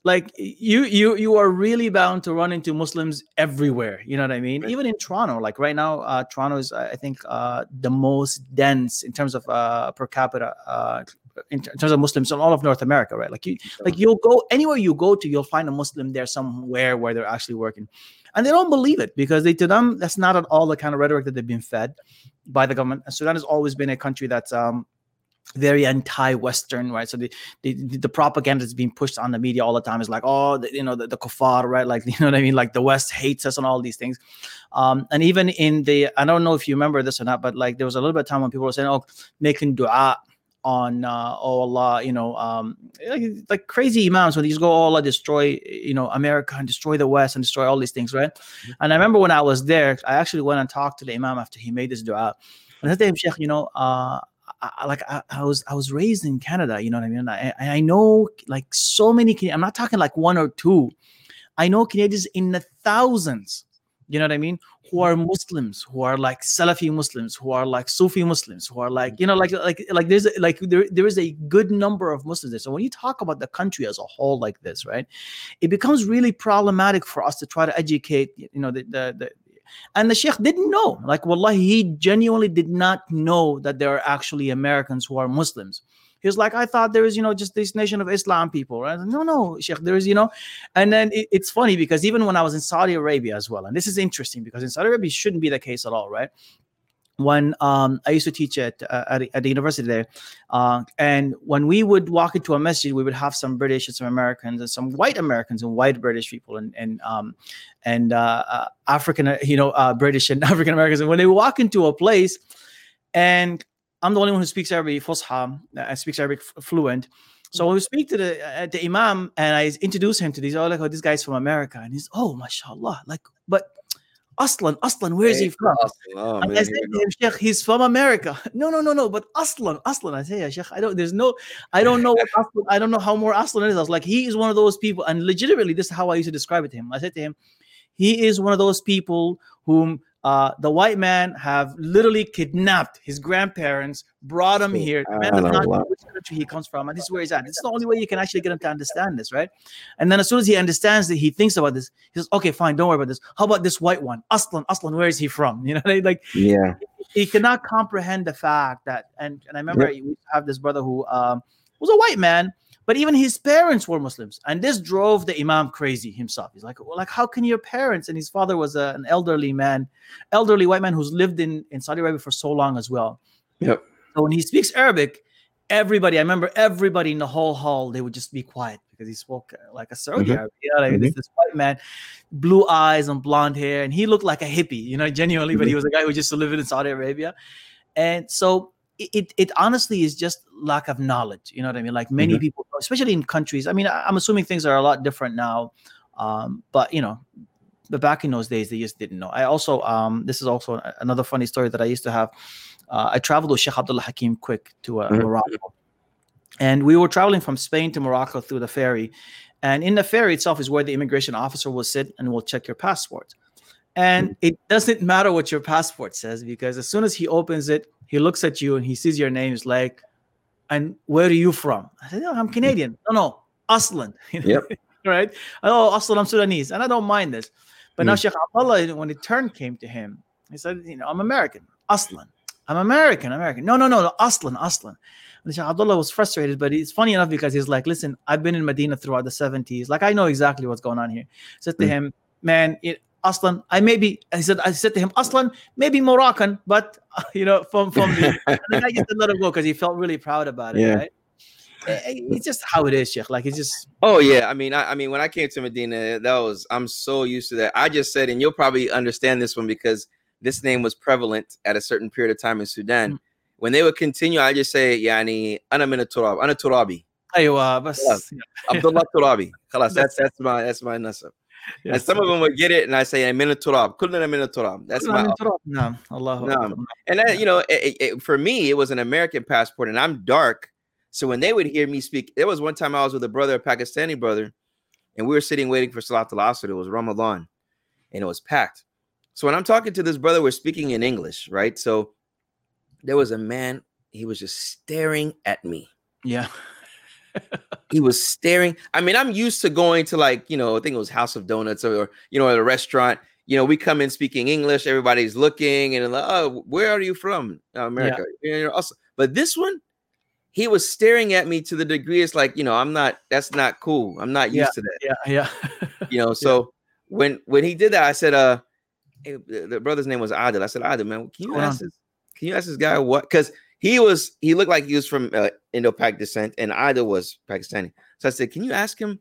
like you you you are really bound to run into Muslims everywhere. You know what I mean? Right. Even in Toronto, like right now, uh, Toronto is I think uh, the most dense in terms of uh, per capita. In, ter- in terms of Muslims in all of North America, right? Like you, like you'll go anywhere you go to, you'll find a Muslim there somewhere where they're actually working, and they don't believe it because they to them that's not at all the kind of rhetoric that they've been fed by the government. And Sudan has always been a country that's um very anti-Western, right? So the the, the propaganda that's being pushed on the media all the time is like, oh, the, you know, the, the kuffar, right? Like, [LAUGHS] you know what I mean? Like the West hates us and all these things. Um, and even in the, I don't know if you remember this or not, but like there was a little bit of time when people were saying, oh, making dua on uh, oh Allah, you know, um, like, like crazy imams when these go, oh Allah, destroy, you know, America and destroy the West and destroy all these things, right? And I remember when I was there, I actually went and talked to the imam after he made this dua. And I said to him, Sheikh, you know, uh, I, like I, I was I was raised in Canada, you know what I mean? I, I know like so many I'm not talking like one or two. I know Canadians in the thousands, you know what I mean, who mm-hmm. are Muslims, who are like Salafi Muslims, who are like Sufi Muslims, who are mm-hmm. like, you know, like like like there's a- like there, there is a good number of Muslims there. So when you talk about the country as a whole like this, right, it becomes really problematic for us to try to educate, you know, the the, the and the sheikh didn't know. Like, wallahi, he genuinely did not know that there are actually Americans who are Muslims. He was like, I thought there was, you know, just this nation of Islam people. Right? No, no, Sheikh, there is, you know. And then it- it's funny because even when I was in Saudi Arabia as well, and this is interesting because in Saudi Arabia it shouldn't be the case at all, right? When um, I used to teach at, uh, at, the university there, uh, and when we would walk into a masjid, we would have some British and some Americans and some white Americans and white British people and and um, and uh, uh, African, you know, uh, British and [LAUGHS] African Americans. And when they walk into a place, and I'm the only one who speaks Arabic Fusha. I speaks Arabic f- fluent. So when we speak to the uh, the Imam and I introduce him to these, oh, like, oh, this guy's from America, and he's, oh, mashallah, like, but Aslan, Aslan, where is he from? Oh, And man, I said to him, Sheikh, he's from America. [LAUGHS] No, no, no, no. But Aslan, Aslan. I say, yeah, Sheikh, I don't, there's no, I don't know what Aslan, I don't know how more Aslan is. I was like, he is one of those people. And legitimately, this is how I used to describe it to him. I said to him, he is one of those people whom uh, the white man have literally kidnapped his grandparents, brought him here. The man does not know which country he comes from, and this is where he's at. This is the only way you can actually get him to understand this, right? And then as soon as he understands that he thinks about this, he says, "Okay, fine, don't worry about this. How about this white one, Aslan? Aslan, where is he from? [LAUGHS] You know, like Yeah. he cannot comprehend the fact that and and I remember we used to have this brother who um was a white man, but even his parents were Muslims, and this drove the Imam crazy himself. He's like, well, like how can your parents? And his father was a, an elderly man, elderly white man who's lived in in Saudi Arabia for so long as well. Yep. So when he speaks Arabic, everybody, I remember everybody in the whole hall, they would just be quiet because he spoke uh, like a Saudi Mhm. Arab. You know, like this, this white man, blue eyes and blonde hair, and he looked like a hippie, you know, genuinely, but he was a guy who just lived in Saudi Arabia. And so it, it, honestly is just lack of knowledge. You know what I mean? Like many Mhm. people, especially in countries. I mean, I'm assuming things are a lot different now. Um, but you know, but back in those days, they just didn't know. I also, um, this is also another funny story that I used to have. Uh, I traveled with Sheikh Abdullah Hakim Quick to uh, Mhm. Morocco, and we were traveling from Spain to Morocco through the ferry. And in the ferry itself is where the immigration officer will sit and will check your passport. And it doesn't matter what your passport says because as soon as he opens it, he looks at you and he sees your name. He's like, "And where are you from?" I said, "No, I'm Canadian." No, no, Aslan. [LAUGHS] Yep. [LAUGHS] right? Oh, Aslan, I'm Sudanese, and I don't mind this. But now Mm. Sheikh Abdullah, when the turn came to him, he said, "You know, I'm American, Aslan. I'm American, American. No, no, no, no, Aslan, Aslan." And Sheikh Abdullah was frustrated, but it's funny enough because he's like, "Listen, I've been in Medina throughout the 70s. Like, I know exactly what's going on here." I said to Mm. him, "Man, it, Aslan, I maybe I said I said to him, Aslan, maybe Moroccan, but [LAUGHS] you know, from from the, the I just let him go because he felt really proud about it, yeah. right? Eh, eh, it's just how it is, Sheikh. Like it's just. Oh yeah, I mean, I, I mean, when I came to Medina, that was I'm so used to that. I just said, and you'll probably understand this one because this name was prevalent at a certain period of time in Sudan. Mm-hmm. When they would continue, I just say, "Yani ana min turab, ana turabi." Aywa, بس Abdullah [LAUGHS] Turabi. That's that's my that's my nasab. [LAUGHS] and some of them would get it, and I say, "I'm turab." Kulna turab. That's my. No, Allah. No. And that, you know, it, it, for me, it was an American passport, and I'm dark, so when they would hear me speak, there was one time I was with a brother, a Pakistani brother, and we were sitting waiting for Salat al Asr. It was Ramadan, and it was packed. So when I'm talking to this brother, we're speaking in English, right? So there was a man. He was just staring at me. Yeah. He was staring. I mean, I'm used to going to like, you know, I think it was House of Donuts or, you know, at a restaurant. You know, we come in speaking English, everybody's looking and like, oh, where are you from? "Oh, America. Know, also, but this one, he was staring at me to the degree it's like, you know, I'm not, that's not cool. I'm not used Yeah. to that. Yeah. Yeah. You know, [LAUGHS] so when when he did that, I said, uh, hey, the, the brother's name was Adil. I said, Adil, man, can you ask this? Can you ask this guy what? Because he was he looked like he was from uh, Indo-Pak descent, and either was Pakistani. So I said, can you ask him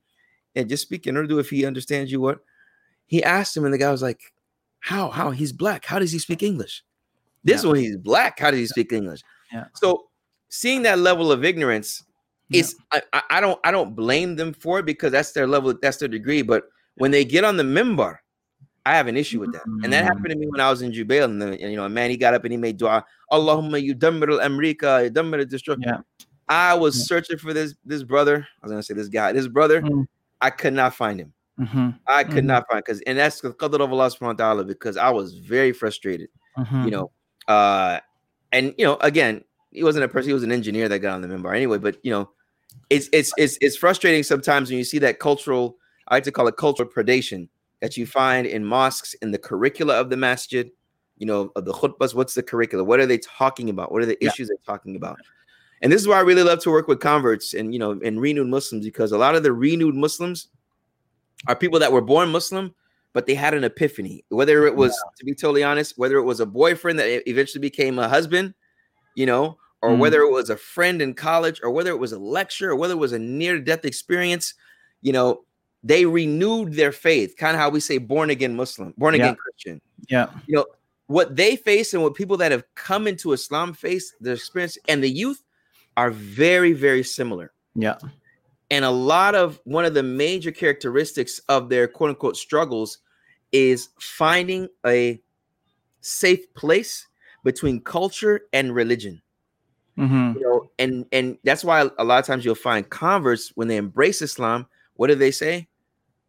and just speak in Urdu if he understands you? What he asked him, and the guy was like, how how he's black? How does he speak English? This Yeah. one he's black. How does he speak English? Yeah. So seeing that level of ignorance Yeah. it's I, I- I don't I don't blame them for it because that's their level, that's their degree. But when they get on the mimbar, I have an issue with that. And that Mm. happened to me when I was in Jubail. And, the, and, you know, a man he got up and he made dua, Allahumma yudammir al-Amrika, yudammir al-destroy. Yeah. I was Yeah. searching for this this brother. I was gonna say this guy, this brother. Mm. I could not find him. Mhm, I could Mhm. not find because and that's the qadr of Allah subhanahu wa ta'ala because I was very frustrated mhm. you know uh and you know again he wasn't a person he was an engineer that got on the mimbar anyway but you know it's it's it's it's frustrating sometimes when you see that cultural i like to call it cultural predation that you find in mosques in the curricula of the masjid you know of the khutbahs what's the curricula what are they talking about what are the Yeah. issues they're talking about and this is why i really love to work with converts and you know and renewed muslims because a lot of the renewed muslims are people that were born muslim but they had an epiphany whether it was to be totally honest whether it was a boyfriend that eventually became a husband you know or Mm. whether it was a friend in college or whether it was a lecture or whether it was a near death experience you know they renewed their faith kind of how we say born again muslim born Yeah. again christian Yeah. you know what they face and what people that have come into Islam face, their experience and the youth are very, very similar. Yeah. And a lot of one of the major characteristics of their quote unquote struggles is finding a safe place between culture and religion. Mhm. You know, and and that's why a lot of times you'll find converts when they embrace Islam, what do they say?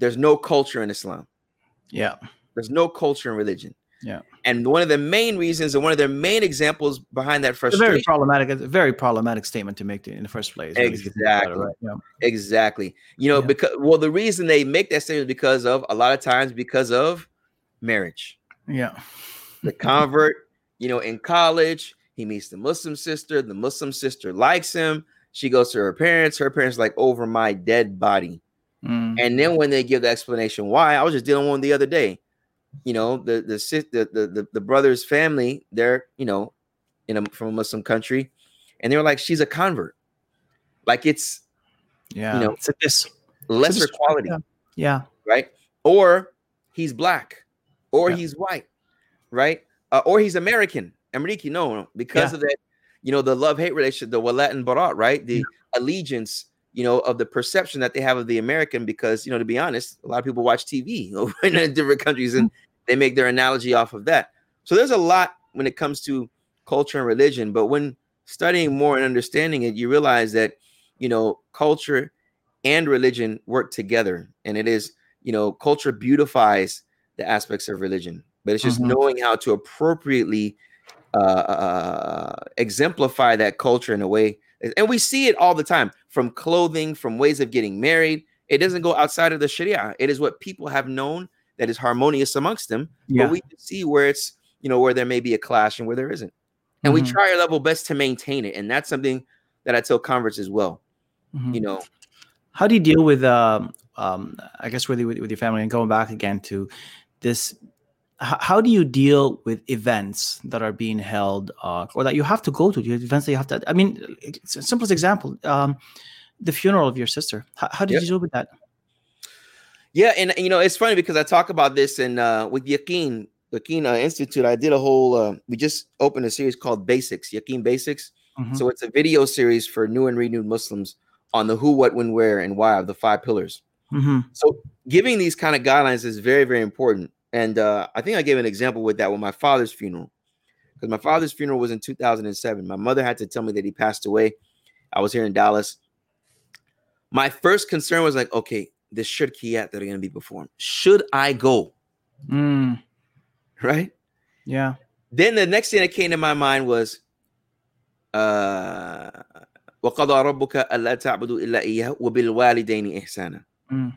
There's no culture in Islam. Yeah. There's no culture in religion. Yeah. And one of the main reasons and one of their main examples behind that It's a very frustration problematic, it's a very problematic statement to make in the first place. really, if you think about it, Exactly. right? Yeah. Exactly. You know, Yeah. because well, the reason they make that statement is because of a lot of times because of marriage. Yeah. The convert, you know, in college, he meets the Muslim sister. The Muslim sister likes him. She goes to her parents. Her parents like over my dead body. Mm. And then when they give the explanation why, I was just dealing with one the other day. You know, the the the the, the, the brother's family, they're you know, in a from a Muslim country, and they were like, she's a convert. Like it's Yeah. You know, it's a dis- lesser dis- quality. yeah. Yeah. right? Or he's black, or Yeah. he's white, right? Uh, or he's American. American, no, no, because Yeah. of that, you know, the love hate relationship, the walat and barat, right? The allegiance, you know, of the perception that they have of the American. Because, you know, to be honest, a lot of people watch TV over [LAUGHS] in different countries and they make their analogy off of that. So there's a lot when it comes to culture and religion. But when studying more and understanding it, you realize that, you know, culture and religion work together. And it is, you know, culture beautifies the aspects of religion, but it's just Mhm. knowing how to appropriately uh, uh, exemplify that culture in a way. And we see it all the time from clothing, from ways of getting married. It doesn't go outside of the Sharia. It is what people have known that is harmonious amongst them. Yeah. But we can see where it's, you know, where there may be a clash and where there isn't. And we Mhm. try our level best to maintain it. And that's something that I tell converts as well. Mhm. You know, How do you deal with, um, um, I guess, with, with with your family and going back again to this? How do you deal with events that are being held uh, or that you have to go to? The events that you have to. I mean, it's a simplest example: um, the funeral of your sister. How, how did Yep. you deal with that? Yeah, and you know it's funny because I talk about this and uh, with Yaqeen, Yaqeen uh, Institute. I did a whole. Uh, we just opened a series called Basics, Yaqeen Basics. Mhm. So it's a video series for new and renewed Muslims on the who, what, when, where, and why of the five pillars. Mhm. So giving these kind of guidelines is very, very important. And uh, I think I gave an example with that with my father's funeral, because my father's funeral was in 2007. My mother had to tell me that he passed away. I was here in Dallas. My first concern was like, okay, the shirkiyat that are going to be performed. Should I go? Mm, Right. yeah. Then the next thing that came to my mind was, uh, وَقَضَى رَبُّكَ أَلَّا تَعْبُدُوا إِلَّا إِيَّهُ وَبِالْوَالِدَيْنِ إِحْسَانًا Mm,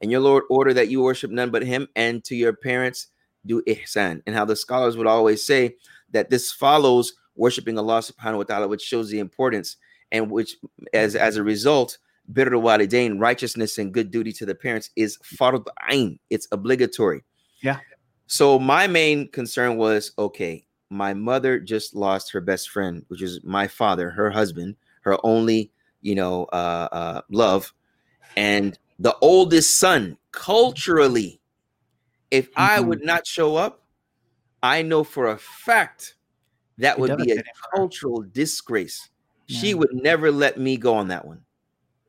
And your Lord order that you worship none but him and to your parents do ihsan. And how the scholars would always say that this follows worshiping Allah subhanahu wa ta'ala, which shows the importance and which as as a result, birr walidain, righteousness and good duty to the parents is fard ain. It's obligatory. Yeah. So my main concern was okay, my mother just lost her best friend, which is my father, her husband, her only, you know, uh, uh love. And the oldest son, culturally, if I Mhm. would not show up, I know for a fact that would be a devastating for her. cultural disgrace. She would never let me go on that one.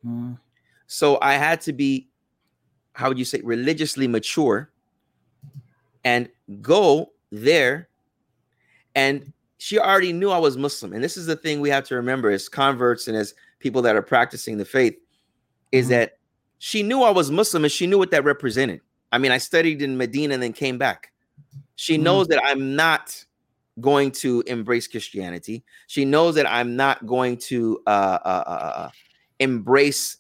mm, So I had to be, how would you say, religiously mature and go there. And she already knew I was Muslim. And this is the thing we have to remember as converts and as people that are practicing the faith is Mhm. that she knew I was Muslim and she knew what that represented. I mean, I studied in Medina and then came back. She Mhm. knows that I'm not going to embrace Christianity. She knows that I'm not going to uh, uh, uh, uh, embrace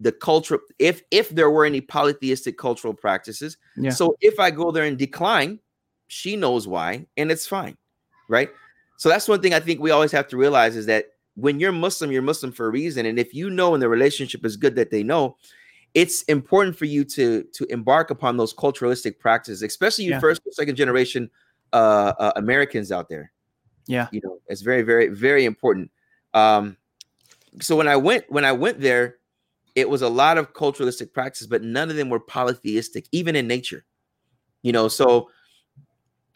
the culture if if there were any polytheistic cultural practices. Yeah. So if I go there and decline, she knows why, and it's fine, right? So that's one thing I think we always have to realize is that when you're Muslim, you're Muslim for a reason, and if you know and the relationship is good that they know, it's important for you to to embark upon those culturalistic practices, especially you Yeah. first or second generation uh, uh, Americans out there. Yeah. You know, it's very, very, very important. Um, so when I went when I went there, it was a lot of culturalistic practices, but none of them were polytheistic, even in nature. You know, so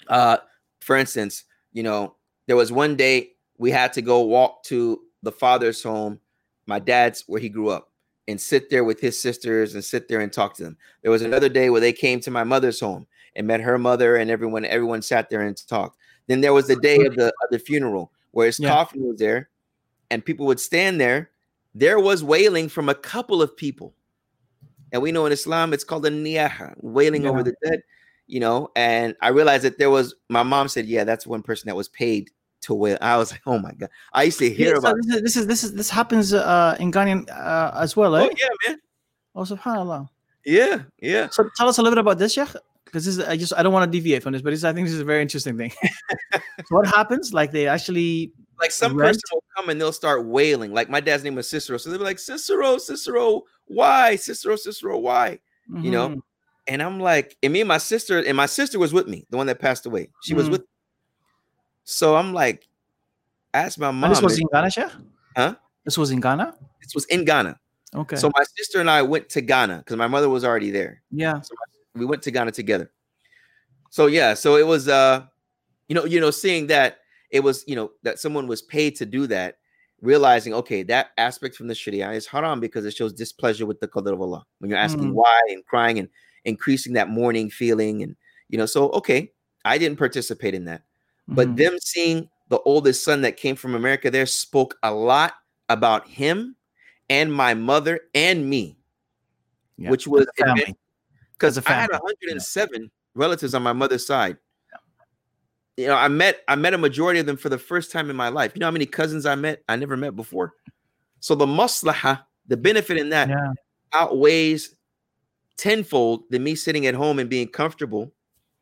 uh for instance, you know, there was one day we had to go walk to the father's home, my dad's where he grew up, and sit there with his sisters and sit there and talk to them. There was another day where they came to my mother's home and met her mother and everyone. Everyone sat there and talked. Then there was the day of the of the funeral where his Yeah. coffin was there, and people would stand there. There was wailing from a couple of people, and we know in Islam it's called a niyaha, wailing over the dead. You know, and I realized that there was. My mom said, "Yeah, that's one person that was paid to wail." I was like, "Oh my god!" I used to hear Yeah, so about. this, is, this is this is this happens uh, in Ghanaian uh, as well, eh? Oh eh? yeah, man. Oh, subhanallah. Yeah, yeah. So tell us a little bit about this, yeah. because this is I just I don't want to deviate from this, but I think this is a very interesting thing. [LAUGHS] so what happens? Like they actually Like some Rent? person will come and they'll start wailing. Like my dad's name was Cicero, so they'll be like, "Cicero, Cicero, why? Cicero, Cicero, why?" You know, Mhm. And I'm like, and me and my sister, and my sister was with me, the one that passed away. She was Mhm. with. So I'm like, I asked my mom. And this was in Ghana, Sheikh? Huh? This was in Ghana. this was in Ghana. Okay. So my sister and I went to Ghana because my mother was already there. yeah. we went to Ghana together. So yeah, so it was uh you know, you know, seeing that it was, you know, that someone was paid to do that, realizing okay, that aspect from the Sharia is haram because it shows displeasure with the qadr of Allah. When you're asking Mm. why and crying and increasing that mourning feeling and you know, so okay, I didn't participate in that. But Mhm. them seeing the oldest son that came from America there spoke a lot about him and my mother and me, Yeah. which was As a family. because I had family, 107 relatives on my mother's side. You know, I met I met a majority of them for the first time in my life. You know how many cousins I met? I never met before. So the maslaha, the benefit in that Yeah. outweighs tenfold than me sitting at home and being comfortable,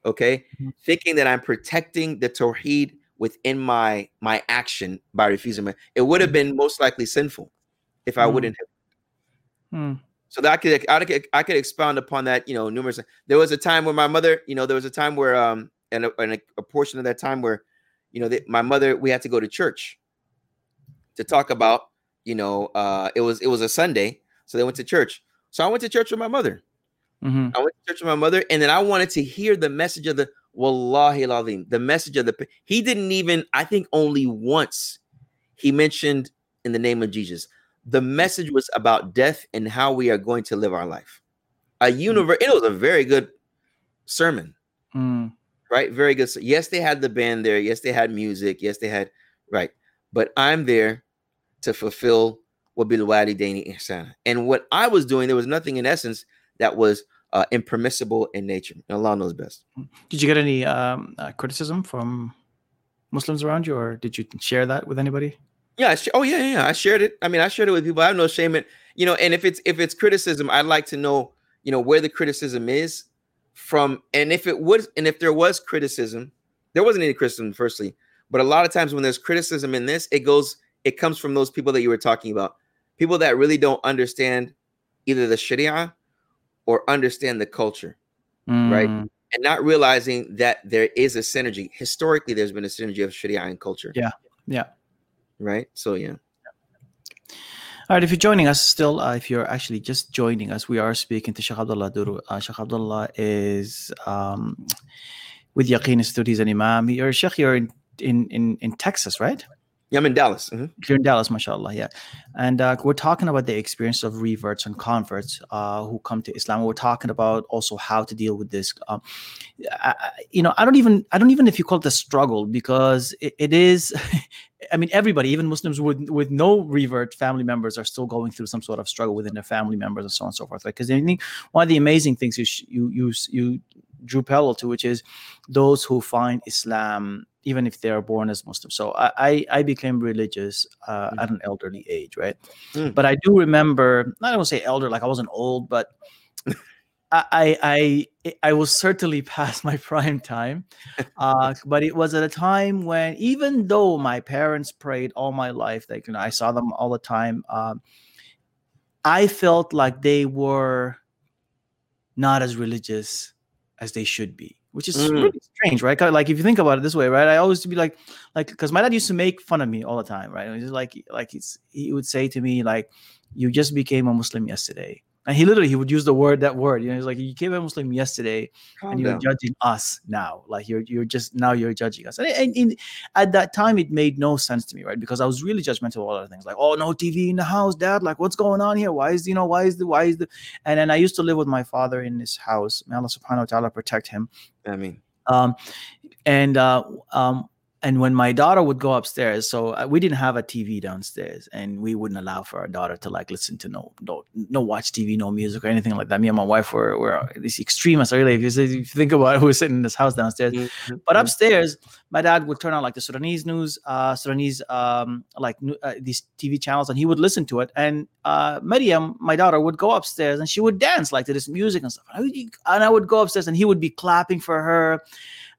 okay, Mhm. thinking that I'm protecting the tawheed within my my action by refusing my. It would have been most likely sinful if I Mhm. wouldn't have Hmm. so that I could I could I could expound upon that, you know, numerous. There was a time where my mother, you know, there was a time where um and a, and a, a portion of that time where, you know, that my mother we had to go to church to talk about, you know, uh it was it was a Sunday, so they went to church. So I went to church with my mother. Mhm. I went to church with my mother, and then I wanted to hear the message of the Wallahi al the message of the. He didn't even, I think, only once he mentioned in the name of Jesus. The message was about death and how we are going to live our life. A universe. It was a very good sermon, Mm. right? Very good. Yes, they had the band there. Yes, they had music. Yes, they had right. But I'm there to fulfill what bil walidaini ihsana. And what I was doing, there was nothing in essence that was uh, impermissible in nature. And Allah knows best. Did you get any um, uh, criticism from Muslims around you, or did you share that with anybody? Yeah. I sh- oh yeah, yeah, yeah. I shared it. I mean, I shared it with people. I have no shame in you know. And if it's if it's criticism, I'd like to know you know where the criticism is from, and if it was, and if there was criticism, there wasn't any criticism. Firstly, but a lot of times when there's criticism in this, it goes, it comes from those people that you were talking about, people that really don't understand either the Sharia or understand the culture. Right. Mm. and not realizing that there is a synergy. Historically, there's been a synergy of Sharia and culture. Yeah, yeah. Right. So yeah. All right, if you're joining us still, uh, if you're actually just joining us, we are speaking to Sheikh Abdullah Oduro. Uh, Sheikh Abdullah is um, with Yaqeen Institute. He's an imam. You're Sheikh, you're in, in, in, in Texas, right? Yeah, I'm in Dallas. Mhm. You're in Dallas, mashallah, yeah. And uh, we're talking about the experience of reverts and converts uh, who come to Islam. We're talking about also how to deal with this. Um, I, you know, I don't even, I don't even if you call it a struggle because it, it is. I mean, everybody, even Muslims with with no revert family members, are still going through some sort of struggle within their family members and so on and so forth. Right? Because I think one of the amazing things you sh- you you you drew parallel to, which is those who find Islam, even if they are born as Muslims. So I I, became religious uh, at an elderly age, right? Mm. But I do remember, I don't say elder, like I wasn't old, but [LAUGHS] I I I, I was certainly [LAUGHS] past my prime time. Uh, [LAUGHS] but it was at a time when even though my parents prayed all my life, like you know, I saw them all the time. Um, I felt like they were not as religious as they should be, which is Mm. really strange, right? Like if you think about it this way, right? I always to be like, like because my dad used to make fun of me all the time, right? It was like like he's, he would say to me like, "You just became a Muslim yesterday." And he literally he would use the word that word. You know, he's like, you came a Muslim yesterday, Calm and you're down. judging us now. Like you're you're just now you're judging us. And, and, and at that time, it made no sense to me, right? Because I was really judgmental of all other things, like, oh, no TV in the house, Dad. Like, what's going on here? Why is you know why is the why is the? And then I used to live with my father in this house. May Allah Subhanahu wa Taala protect him. I mean, Um, and uh, um, and when my daughter would go upstairs, so uh, we didn't have a TV downstairs, and we wouldn't allow for our daughter to like listen to no no no watch TV, no music or anything like that. Me and my wife were were these extremists. Really, if you, say- if you think about it, [LAUGHS] we were sitting in this house downstairs. Mm-hmm. But upstairs, my dad would turn on like the Sudanese news, uh, Sudanese um, like uh, these TV channels, and he would listen to it. And uh, Maryam, my daughter, would go upstairs and she would dance like to this music and stuff. And I would, and I would go upstairs and he would be clapping for her,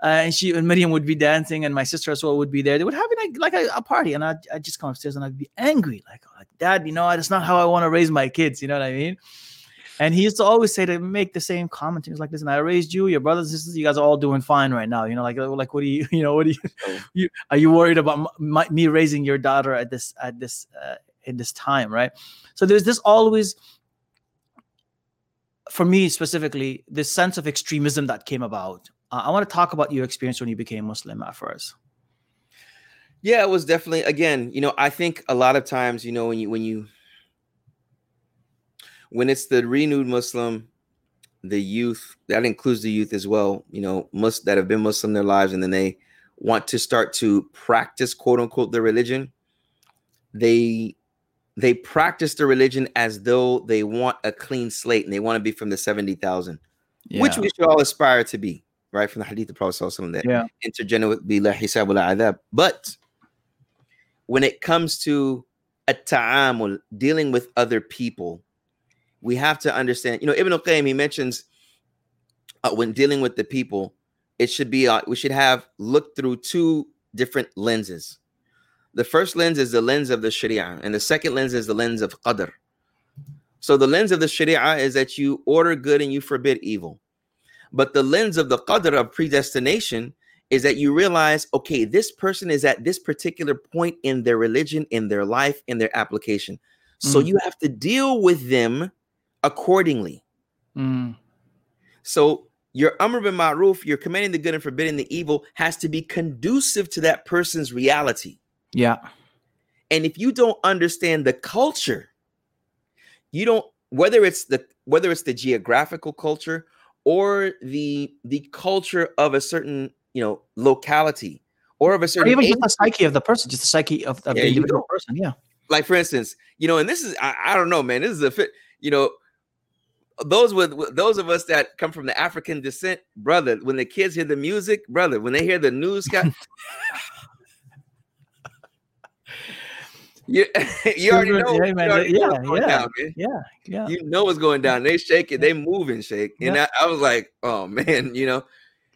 and she and Miriam would be dancing, and my sister as well would be there. They would have like, like a, a party, and I'd, I'd just come upstairs and I'd be angry, like, Dad, you know, that's not how I want to raise my kids. You know what I mean? And he used to always say to make the same comment. He was like, "Listen, I raised you, your brothers and sisters. You guys are all doing fine right now. You know, like, like, what do you, [LAUGHS] you know, what do you, Oh. [LAUGHS] you are you worried about my, me raising your daughter at this, at this, uh, in this time, right? So there's this always, for me specifically, this sense of extremism that came about. Uh, I want to talk about your experience when you became Muslim at first. Yeah, it was definitely again, you know, I think a lot of times, you know, when you when you when it's the renewed Muslim, the youth, that includes the youth as well, you know, must that have been Muslim their lives and then they want to start to practice quote unquote their religion, they they practice the religion as though they want a clean slate and they want to be from the 70,000, which we should all aspire to be, right? From the hadith of Prophet Sallallahu Alaihi Wasallam that yeah, hisab wala adab. But when it comes to a ta'amul, dealing with other people, we have to understand. You know, Ibn al-Qayyim he mentions uh, when dealing with the people, it should be uh, we should have looked through two different lenses. The first lens is the lens of the Sharia, and the second lens is the lens of Qadr. So the lens of the Sharia is that you order good and you forbid evil. But the lens of the Qadr of predestination is that you realize, okay, this person is at this particular point in their religion, in their life, in their application. So Mhm. you have to deal with them accordingly. Mm, So your Amr bin Ma'ruf, you're commanding the good and forbidding the evil, has to be conducive to that person's reality. yeah, And if you don't understand the culture, you don't whether it's the whether it's the geographical culture or the the culture of a certain you know locality or of a or certain even age, just the psyche of the person, just the psyche of, of There the you individual person. Yeah, like for instance, you know, and this is I, I don't know, man. This is a fit, you know. Those with with- those of us that come from the African descent, brother, when the kids hear the music, brother, when they hear the news, guy, [LAUGHS] you [LAUGHS] you already know, yeah, you man, already know yeah, what's going yeah. down, yeah, yeah. You know what's going down. They shake it, they move and shake, and. I, I was like, oh [LAUGHS] man, you know.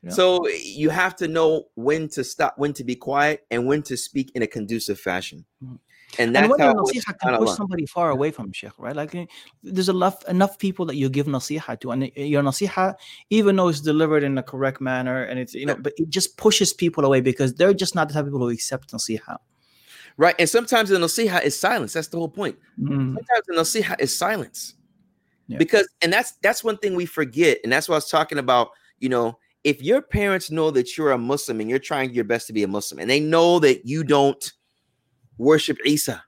So you have to know when to stop, when to be quiet, and when to speak in a conducive fashion. Mhm. And that's and when how your it was, nasiha can push somebody far away from Sheikh, right? Like eh, there's enough enough people that you give nasiha to, and eh, your nasiha, even though it's delivered in the correct manner, and it's you know, but it just pushes people away because they're just not the type of people who accept nasiha. Right. And sometimes the nasiha is silence. That's the whole point. Mm, Sometimes the nasiha is silence. Yeah. Because and that's that's one thing we forget. And that's what I was talking about. You know, if your parents know that you're a Muslim and you're trying your best to be a Muslim, and they know that you don't worship Isa,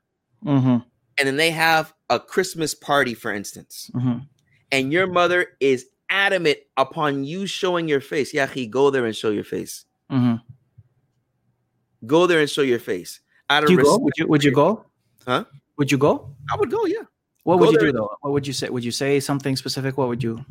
mhm, and then they have a Christmas party, for instance, mhm. and your mother is adamant upon you showing your face. Yahi, go there and show your face. Mhm. Go there and show your face. Out of Do you go? respect, Would you would you go? Huh? Would you go? I would go, yeah. What Go would you there. do though? What would you say? Would you say something specific? What would you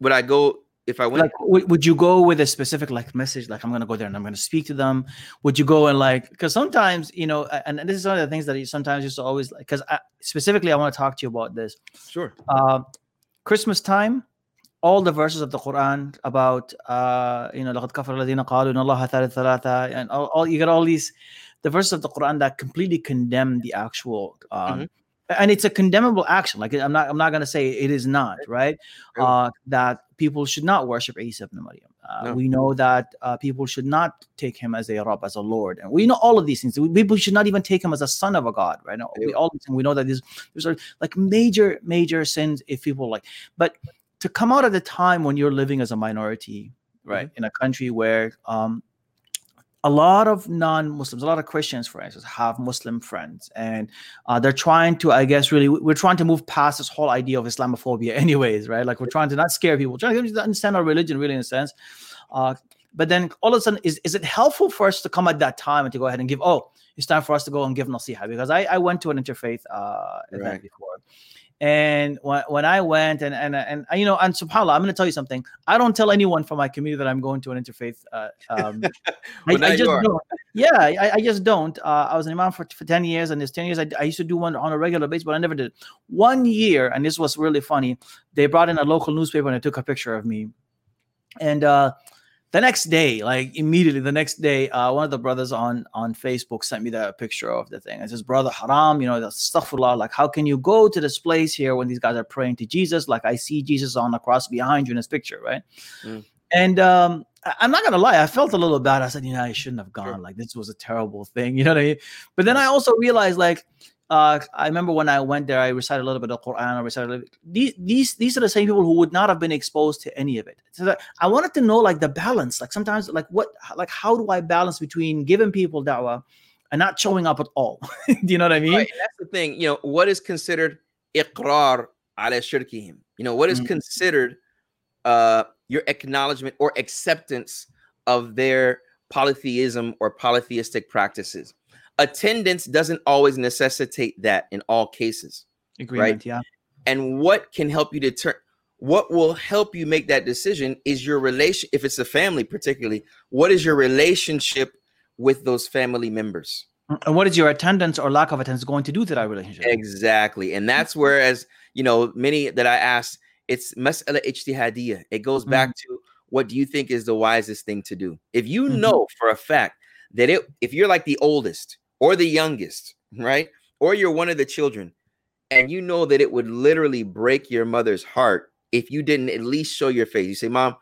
Would I go if I went? like? Would, would you go with a specific like message? Like I'm gonna go there and I'm gonna speak to them. Would you go and like? Because sometimes you know, a- and this is one of the things that you sometimes used to always like. Because specifically, I want to talk to you about this. sure. Uh, Christmas time. All the verses of the Quran about uh, you know, لقد كفر الذين قالوا إن الله ثالث ثلاثة, and all, all you got all these the verses of the Quran that completely condemn the actual um, Mhm. and it's a condemnable action. Like I'm not I'm not gonna say it is not right. Uh, that people should not worship Isa ibn Maryam. Uh, No. We know that uh, people should not take him as a Rabb, as a Lord, and we know all of these things. We- People should not even take him as a son of a God, right? We all we know that these these are like major major sins if people like, but to come out at the time when you're living as a minority, right, in a country where um, a lot of non-Muslims, a lot of Christians, for instance, have Muslim friends, and uh, they're trying to, I guess, really, we're trying to move past this whole idea of Islamophobia, [LAUGHS] anyways, right? Like we're trying to not scare people, trying to get them to understand our religion, really, in a sense. Uh, but then all of a sudden, is, is it helpful for us to come at that time and to go ahead and give? Oh, it's time for us to go and give nasiha because I, I went to an interfaith uh, event Right. before, and when, when I went and and and you know, and subhanallah, I'm going to tell you something. I don't tell anyone from my community that I'm going to an interfaith. Uh, um, [LAUGHS] now I, I just don't. Yeah, I, I just don't. Uh, I was an imam for, for 10 years, and this 10 years, I, I used to do one on a regular basis, but I never did. One year, and this was really funny, they brought in a local newspaper and they took a picture of me. And uh, the next day, like immediately the next day, uh, one of the brothers on on Facebook sent me the picture of the thing. It says, "Brother Haram, you know, the astaghfirullah, like how can you go to this place here when these guys are praying to Jesus? Like I see Jesus on the cross behind you in this picture, right?" Mm. And um, I'm not gonna lie, I felt a little bad. I said, you know, I shouldn't have gone. Sure. Like this was a terrible thing, [LAUGHS] you know what I mean? But then I also realized, like, uh, I remember when I went there, I recited a little bit of Quran. I recited a little, these these these are the same people who would not have been exposed to any of it. So that I wanted to know like the balance. Like sometimes, like what, like how do I balance between giving people da'wah and not showing up at all? [LAUGHS] do you know what I mean? Right, that's the thing. You know, what is considered iqrar ala shirkihim? You know, what is Mhm. considered uh your acknowledgement or acceptance of their polytheism or polytheistic practices. Attendance doesn't always necessitate that in all cases. Agreement. Yeah. And what can help you deter what will help you make that decision is your relation if it's a family particularly, what is your relationship with those family members? And what is your attendance or lack of attendance going to do to that relationship? Exactly. And that's whereas, you know, many that I asked, it's mas'ala ijtihadiyya. It goes back to what do you think is the wisest thing to do? If you Mhm. know for a fact that it if you're like the oldest or the youngest, right? Or you're one of the children, and you know that it would literally break your mother's heart if you didn't at least show your face. You say, Mom,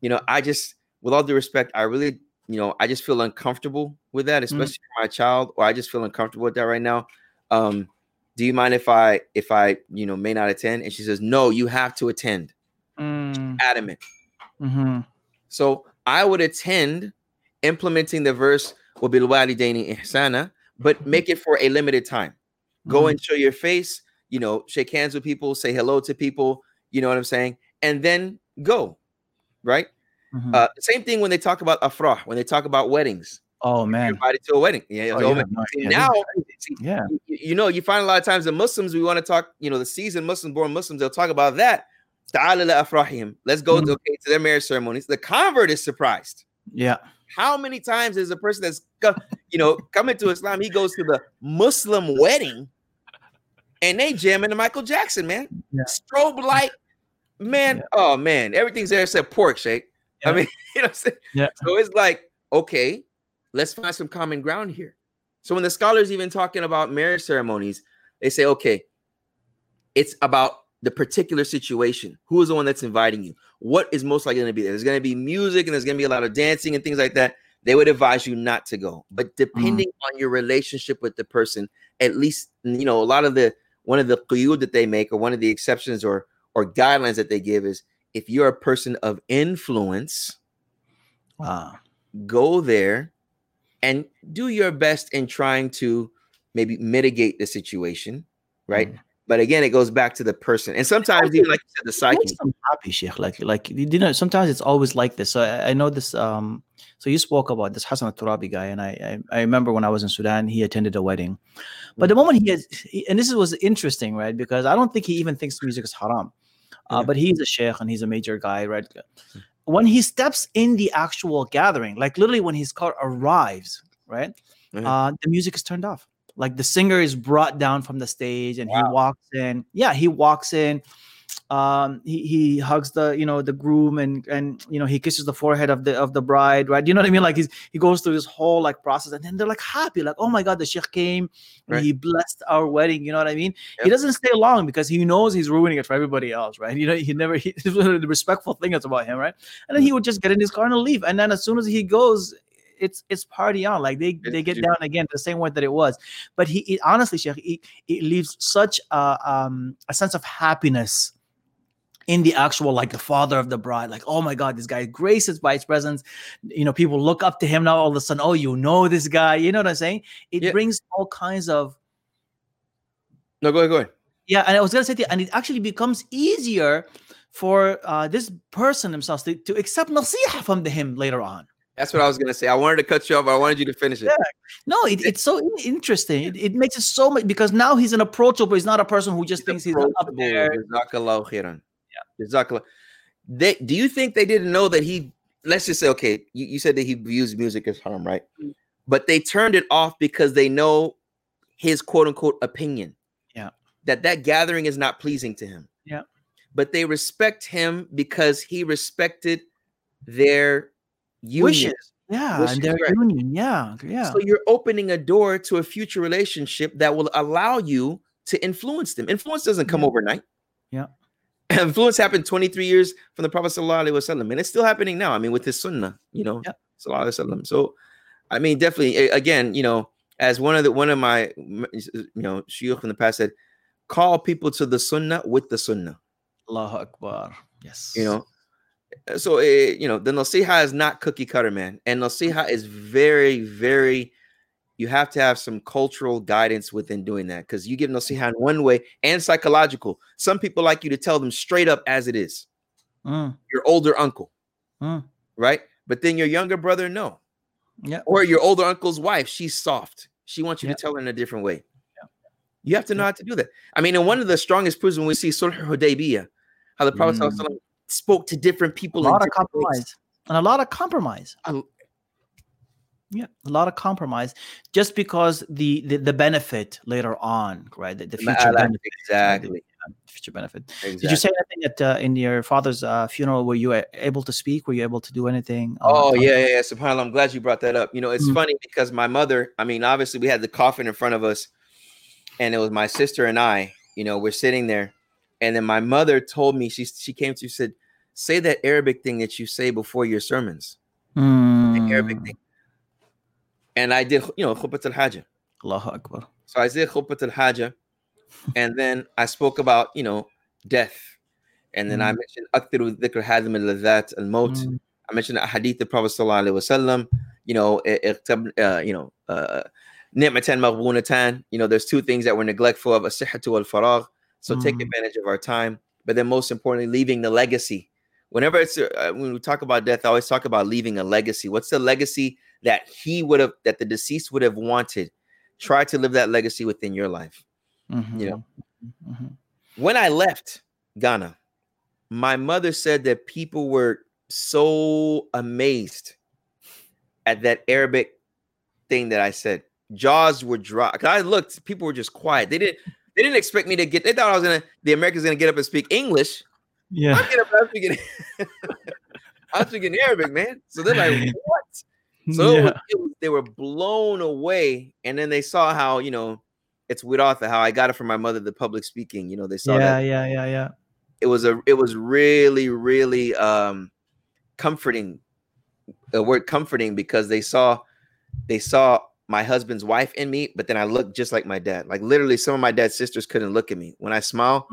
you know, I just with all due respect, I really, you know, I just feel uncomfortable with that, especially for my child, or I just feel uncomfortable with that right now. Um, do you mind if I if I you know may not attend? And she says, No, you have to attend. Mm, Adamant. mhm. So I would attend implementing the verse وَبِالْوَالِدَيْنِ ihsana, but [LAUGHS] make it for a limited time. Go Mhm. and show your face, you know, shake hands with people, say hello to people, you know what I'm saying? And then go, right? Mhm. Uh, same thing when they talk about afrah, when they talk about weddings. oh man. invited to a wedding. Yeah, Oh, so you no see, now, see, Yeah. you, know, you find a lot of times the Muslims, we want to talk, you know, the seasoned Muslim born Muslims, they'll talk about that. Ta'ala afrahim. Let's go Mhm. to, okay, to their marriage ceremonies. The convert is surprised. Yeah. How many times is a person that's you know coming to Islam? He goes to the Muslim wedding, and they jamming to Michael Jackson, man. Yeah. Strobe light, man. Yeah. Oh man, everything's there except pork shake. I mean, [LAUGHS] you know, what I'm saying? Yeah. So it's like, okay, let's find some common ground here. So when the scholars even talking about marriage ceremonies, they say, okay, it's about the particular situation. Who is the one that's inviting you? What is most likely going to be there? There's going to be music and there's going to be a lot of dancing and things like that. They would advise you not to go. But depending on your relationship with the person, at least you know a lot of the one of the quyud that they make or one of the exceptions or or guidelines that they give is if you're a person of influence, go there and do your best in trying to maybe mitigate the situation, right? Mhm. But again, it goes back to the person, and sometimes even like you said, the psyche. them happy, Sheikh. Like, like you know, sometimes it's always like this. So I, I know this. Um, so you spoke about this Hassan Turabi guy, and I, I, I remember when I was in Sudan, he attended a wedding. But the moment he he, and this was interesting, right? Because I don't think he even thinks music is haram. Uh, Yeah. But he's a sheikh and he's a major guy, right? When he steps in the actual gathering, like literally when his car arrives, right? Mhm. Uh, the music is turned off. Like the singer is brought down from the stage and he walks in. Yeah, he walks in um he, he hugs the you know the groom and and you know he kisses the forehead of the of the bride right? You know what i mean? Like he's he goes through this whole like process and then they're like happy like oh my god the sheikh came and Right. he blessed our wedding you know what i mean? Yep. he doesn't stay long because he knows he's ruining it for everybody else right? You know he never [LAUGHS] he, the respectful thing is about him right? And then he would just get in his car and leave. And then as soon as he goes it's it's party on like they they get down again the same way that it was. But he it, honestly Sheikh, it, it leaves such a um a sense of happiness in the actual like the father of the bride. Like oh my god this guy graces by his presence. You know people look up to him now all of a sudden oh you know this guy. You know what i'm saying? It Yeah. brings all kinds of No, go ahead, go ahead. yeah and i was gonna say to you, and it actually becomes easier for uh, this person themselves to, to accept nasiha from the him later on That's what I was gonna say. I wanted to cut you off. but I wanted you to finish it. Yeah. No, it, it's so interesting. It, it makes it so much because now he's an approachable. He's not a person who just thinks he's up there. Yeah. They, do you think they didn't know that he? Let's just say, okay, you, you said that he views music as harm, right? Mm. But they turned it off because they know his quote unquote opinion. Yeah. That that gathering is not pleasing to him. Yeah. But they respect him because he respected their union. Wishes. Yeah, Wishes, and their right. union. Yeah, yeah. So you're opening a door to a future relationship that will allow you to influence them. Influence doesn't come Yeah. overnight. Yeah. [LAUGHS] Influence happened 23 years from the Prophet Sallallahu Alaihi Wasallam, and it's still happening now. I mean, with his sunnah, you know, Yeah. Sallallahu Alaihi Wasallam. So, I mean, definitely, again, you know, as one of the one of my you know shuyukh in the past said, call people to the sunnah with the sunnah. Allahu Akbar. Yes. You know, so eh, you know the nasiha is not cookie cutter, man, and nasiha is very, very. You have to have some cultural guidance within doing that because you give nasiha in one way and psychological. Some people like you to tell them straight up as it is. Mm, Your older uncle, mm. right? But then your younger brother, no, Yeah. or your older uncle's wife, she's soft. She wants you Yeah. to tell her in a different way. You have to know how to do that. I mean, and one of the strongest proofs when we see Sulh Hudaybiyah, how the Prophet Mm. Spoke to different people in lot of different ways. compromise. And a lot of compromise. A- Yeah, a lot of compromise just because the the, the benefit later on, right? The, the future Ma'ala, benefit. Exactly. Future benefit. exactly. Did you say anything at uh, in your father's uh, funeral? Were you able to speak? Were you able to do anything? Oh yeah, yeah, yeah. Subhanallah. I'm glad you brought that up. You know, it's Mm. funny because my mother, I mean, obviously we had the coffin in front of us, and it was my sister and I, you know, we're sitting there. And then my mother told me she she came to said, say that Arabic thing that you say before your sermons. Mm. Arabic hmm. thing. And I did, you know, khutbat al hajj. Allahu Akbar. So I did khutbat al hajj. and then I spoke about, you know, death. And then mm. I hmm. mentioned Akthiru dhikr hadim al ladat al mot. Hmm. I mentioned a hadith the Prophet Sallallahu Alaihi Wasallam, you know, uh, you know, uh, you know, there's two things that we're neglectful of, asihatu al faragh, so take Mm. advantage of our time, but then most importantly, leaving the legacy. Whenever it's uh, when we talk about death, I always talk about leaving a legacy. What's the legacy that he would have, that the deceased would have wanted? Try to live that legacy within your life. You know, Mhm. Mhm. when I left Ghana, my mother said that people were so amazed at that Arabic thing that I said. Jaws were dry. 'Cause I looked, people were just quiet. They didn't they didn't expect me to get they thought I was gonna the Americans gonna get up and speak English. Yeah. I'm, get up, I'm speaking [LAUGHS] I'm speaking Arabic, man. So they're like, [LAUGHS] what? So it was- it was- they were blown away, and then they saw how you know it's Wiratha, how I got it from my mother, the public speaking. You know, they saw yeah, that yeah, yeah, yeah. it was a it was really really um comforting the word comforting because they saw they saw my husband's wife in me but then i look just like my dad like literally some of my dad's sisters couldn't look at me when i smile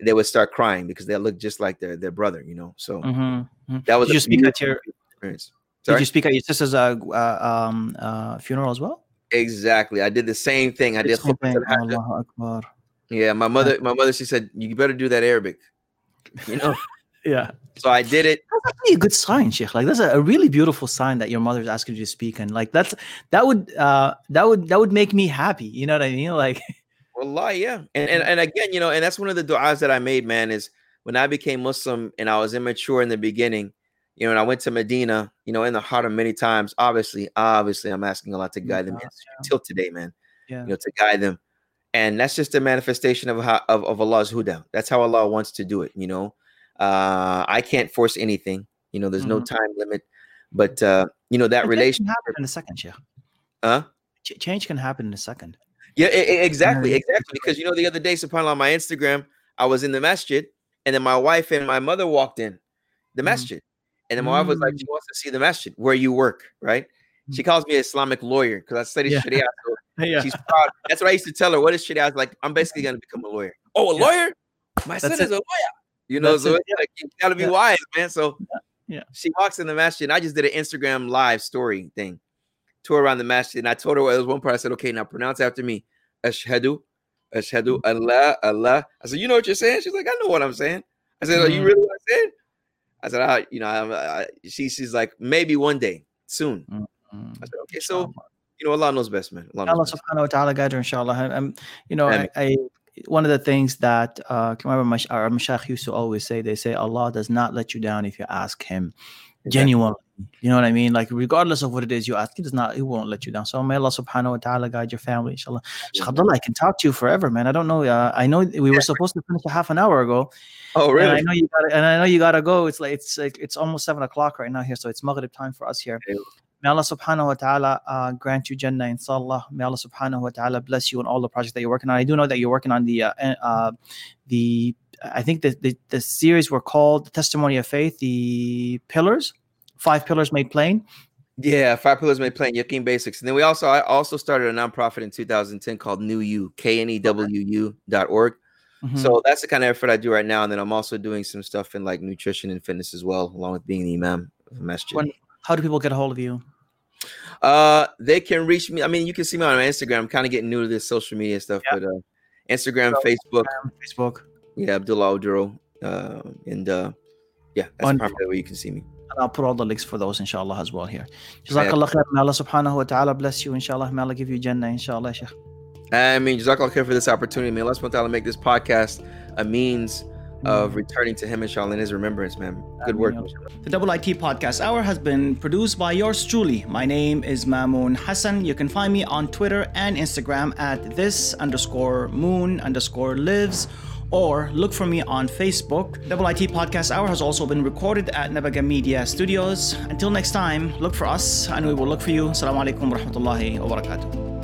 they would start crying because they look just like their their brother you know so Mhm, mhm. that was Did you speak at your experience Did you speak at your sister's uh, uh, um, uh, funeral as well? exactly i did the same thing i did Same thing. khutbah al-hajj. Allahu Akbar. yeah my mother my mother she said you better do that arabic you know [LAUGHS] Yeah. so i did it That's actually a good sign, Sheikh. Like that's a, a really beautiful sign that your mother's asking you to speak, and like that's that would uh that would that would make me happy. You know what I mean? [LAUGHS] Like Wallah, yeah. And, and and again, you know, and that's one of the du'as that I made, man, is when I became Muslim and I was immature in the beginning, you know, and I went to Medina, you know, in the heart of many times. Obviously, obviously, I'm asking Allah to guide them Yeah, till today, man. yeah. You know, to guide them. and that's just a manifestation of how of, of Allah's huda. That's how Allah wants to do it. You know, uh, I can't force anything. You know, there's mm-hmm. no time limit, but uh, you know that but relation happen in a second, Sheikh. Huh? Ch- change can happen in a second. Yeah, exactly, exactly. Because you know, the other day, subhanAllah, on my Instagram, I was in the masjid, and then my wife and my mother walked in the mm-hmm. masjid, and then my wife was like, "She mm. wants to see the masjid where you work, right?" She mm. calls me an Islamic lawyer because I study yeah. Sharia. So [LAUGHS] yeah. She's proud. That's what I used to tell her. What is Sharia? I was like, I'm basically going to become a lawyer. Oh, a yeah. lawyer? My That's son is a lawyer. You know, That's so it's like you got to be wise, man. So yeah, she walks in the masjid, and I just did an Instagram live story thing, tour around the masjid, and I told her well, there was one part. I said, okay, now pronounce after me, Ashhadu, Ashhadu, mm. Allah, Allah. I said, you know what you're saying? She's like, I know what I'm saying. I said, mm-hmm. are you mm. really what I'm saying? I said, I, you know, I, I, she, she's like, maybe one day, soon. Mm-hmm. I said, okay, so you know, Allah knows best, man. Allah, Allah subhanahu wa ta'ala guide her, inshallah. And, you know, I, I, one of the things that uh, remember my, our Mashayikh used to always say, they say, Allah does not let you down if you ask Him genuinely. You know what I mean? Like, regardless of what it is you ask, He does not, He won't let you down. So, may Allah subhanahu wa ta'ala guide your family, inshallah. Yeah. Abdullah, I can talk to you forever, man. I don't know. Uh, I know we were supposed to finish a half an hour ago. Oh, really? And I know you got and I know you gotta go. It's like it's like it's almost seven o'clock right now here, so it's Maghrib time for us here. May Allah subhanahu wa ta'ala uh, grant you Jannah, inshallah. May Allah subhanahu wa ta'ala bless you and all the projects that you're working on. I do know that you're working on the, uh, uh, the I think the, the, the series were called the Testimony of Faith, the Pillars, Five Pillars Made Plain. Yeah, Five Pillars Made Plain, Yaqeen Basics. And then we also, I also started a nonprofit in 2010 called New You, K-N-E-W-U dot org. Mm-hmm. So that's the kind of effort I do right now. And then I'm also doing some stuff in like nutrition and fitness as well, along with being the imam of the masjid. How do people get a hold of you? Uh, they can reach me. I mean, you can see me on Instagram. I'm kind of getting new to this social media stuff, but uh, Instagram, so, Facebook, Instagram, Facebook. Yeah, Abdullah Oduro. Uh, and uh, yeah, that's on, probably where you can see me. And I'll put all the links for those, inshallah, as well here. Jazakallah khair. May Allah subhanahu wa ta'ala bless you, inshallah. May Allah give you Jannah, inshallah, Sheikh. I mean, Jazakallah khair for this opportunity. May Allah subhanahu wa ta'ala make this podcast a means Mm. of returning to him, inshallah, in his remembrance, man. Good work. The Double IT Podcast Hour has been produced by yours truly. My name is Mamoon Hassan. You can find me on Twitter and Instagram at this underscore moon underscore lives or look for me on Facebook. Double IT Podcast Hour has also been recorded at Nabaga Media Studios. Until next time, look for us and we will look for you. Assalamu alaikum wa rahmatullahi wa barakatuh.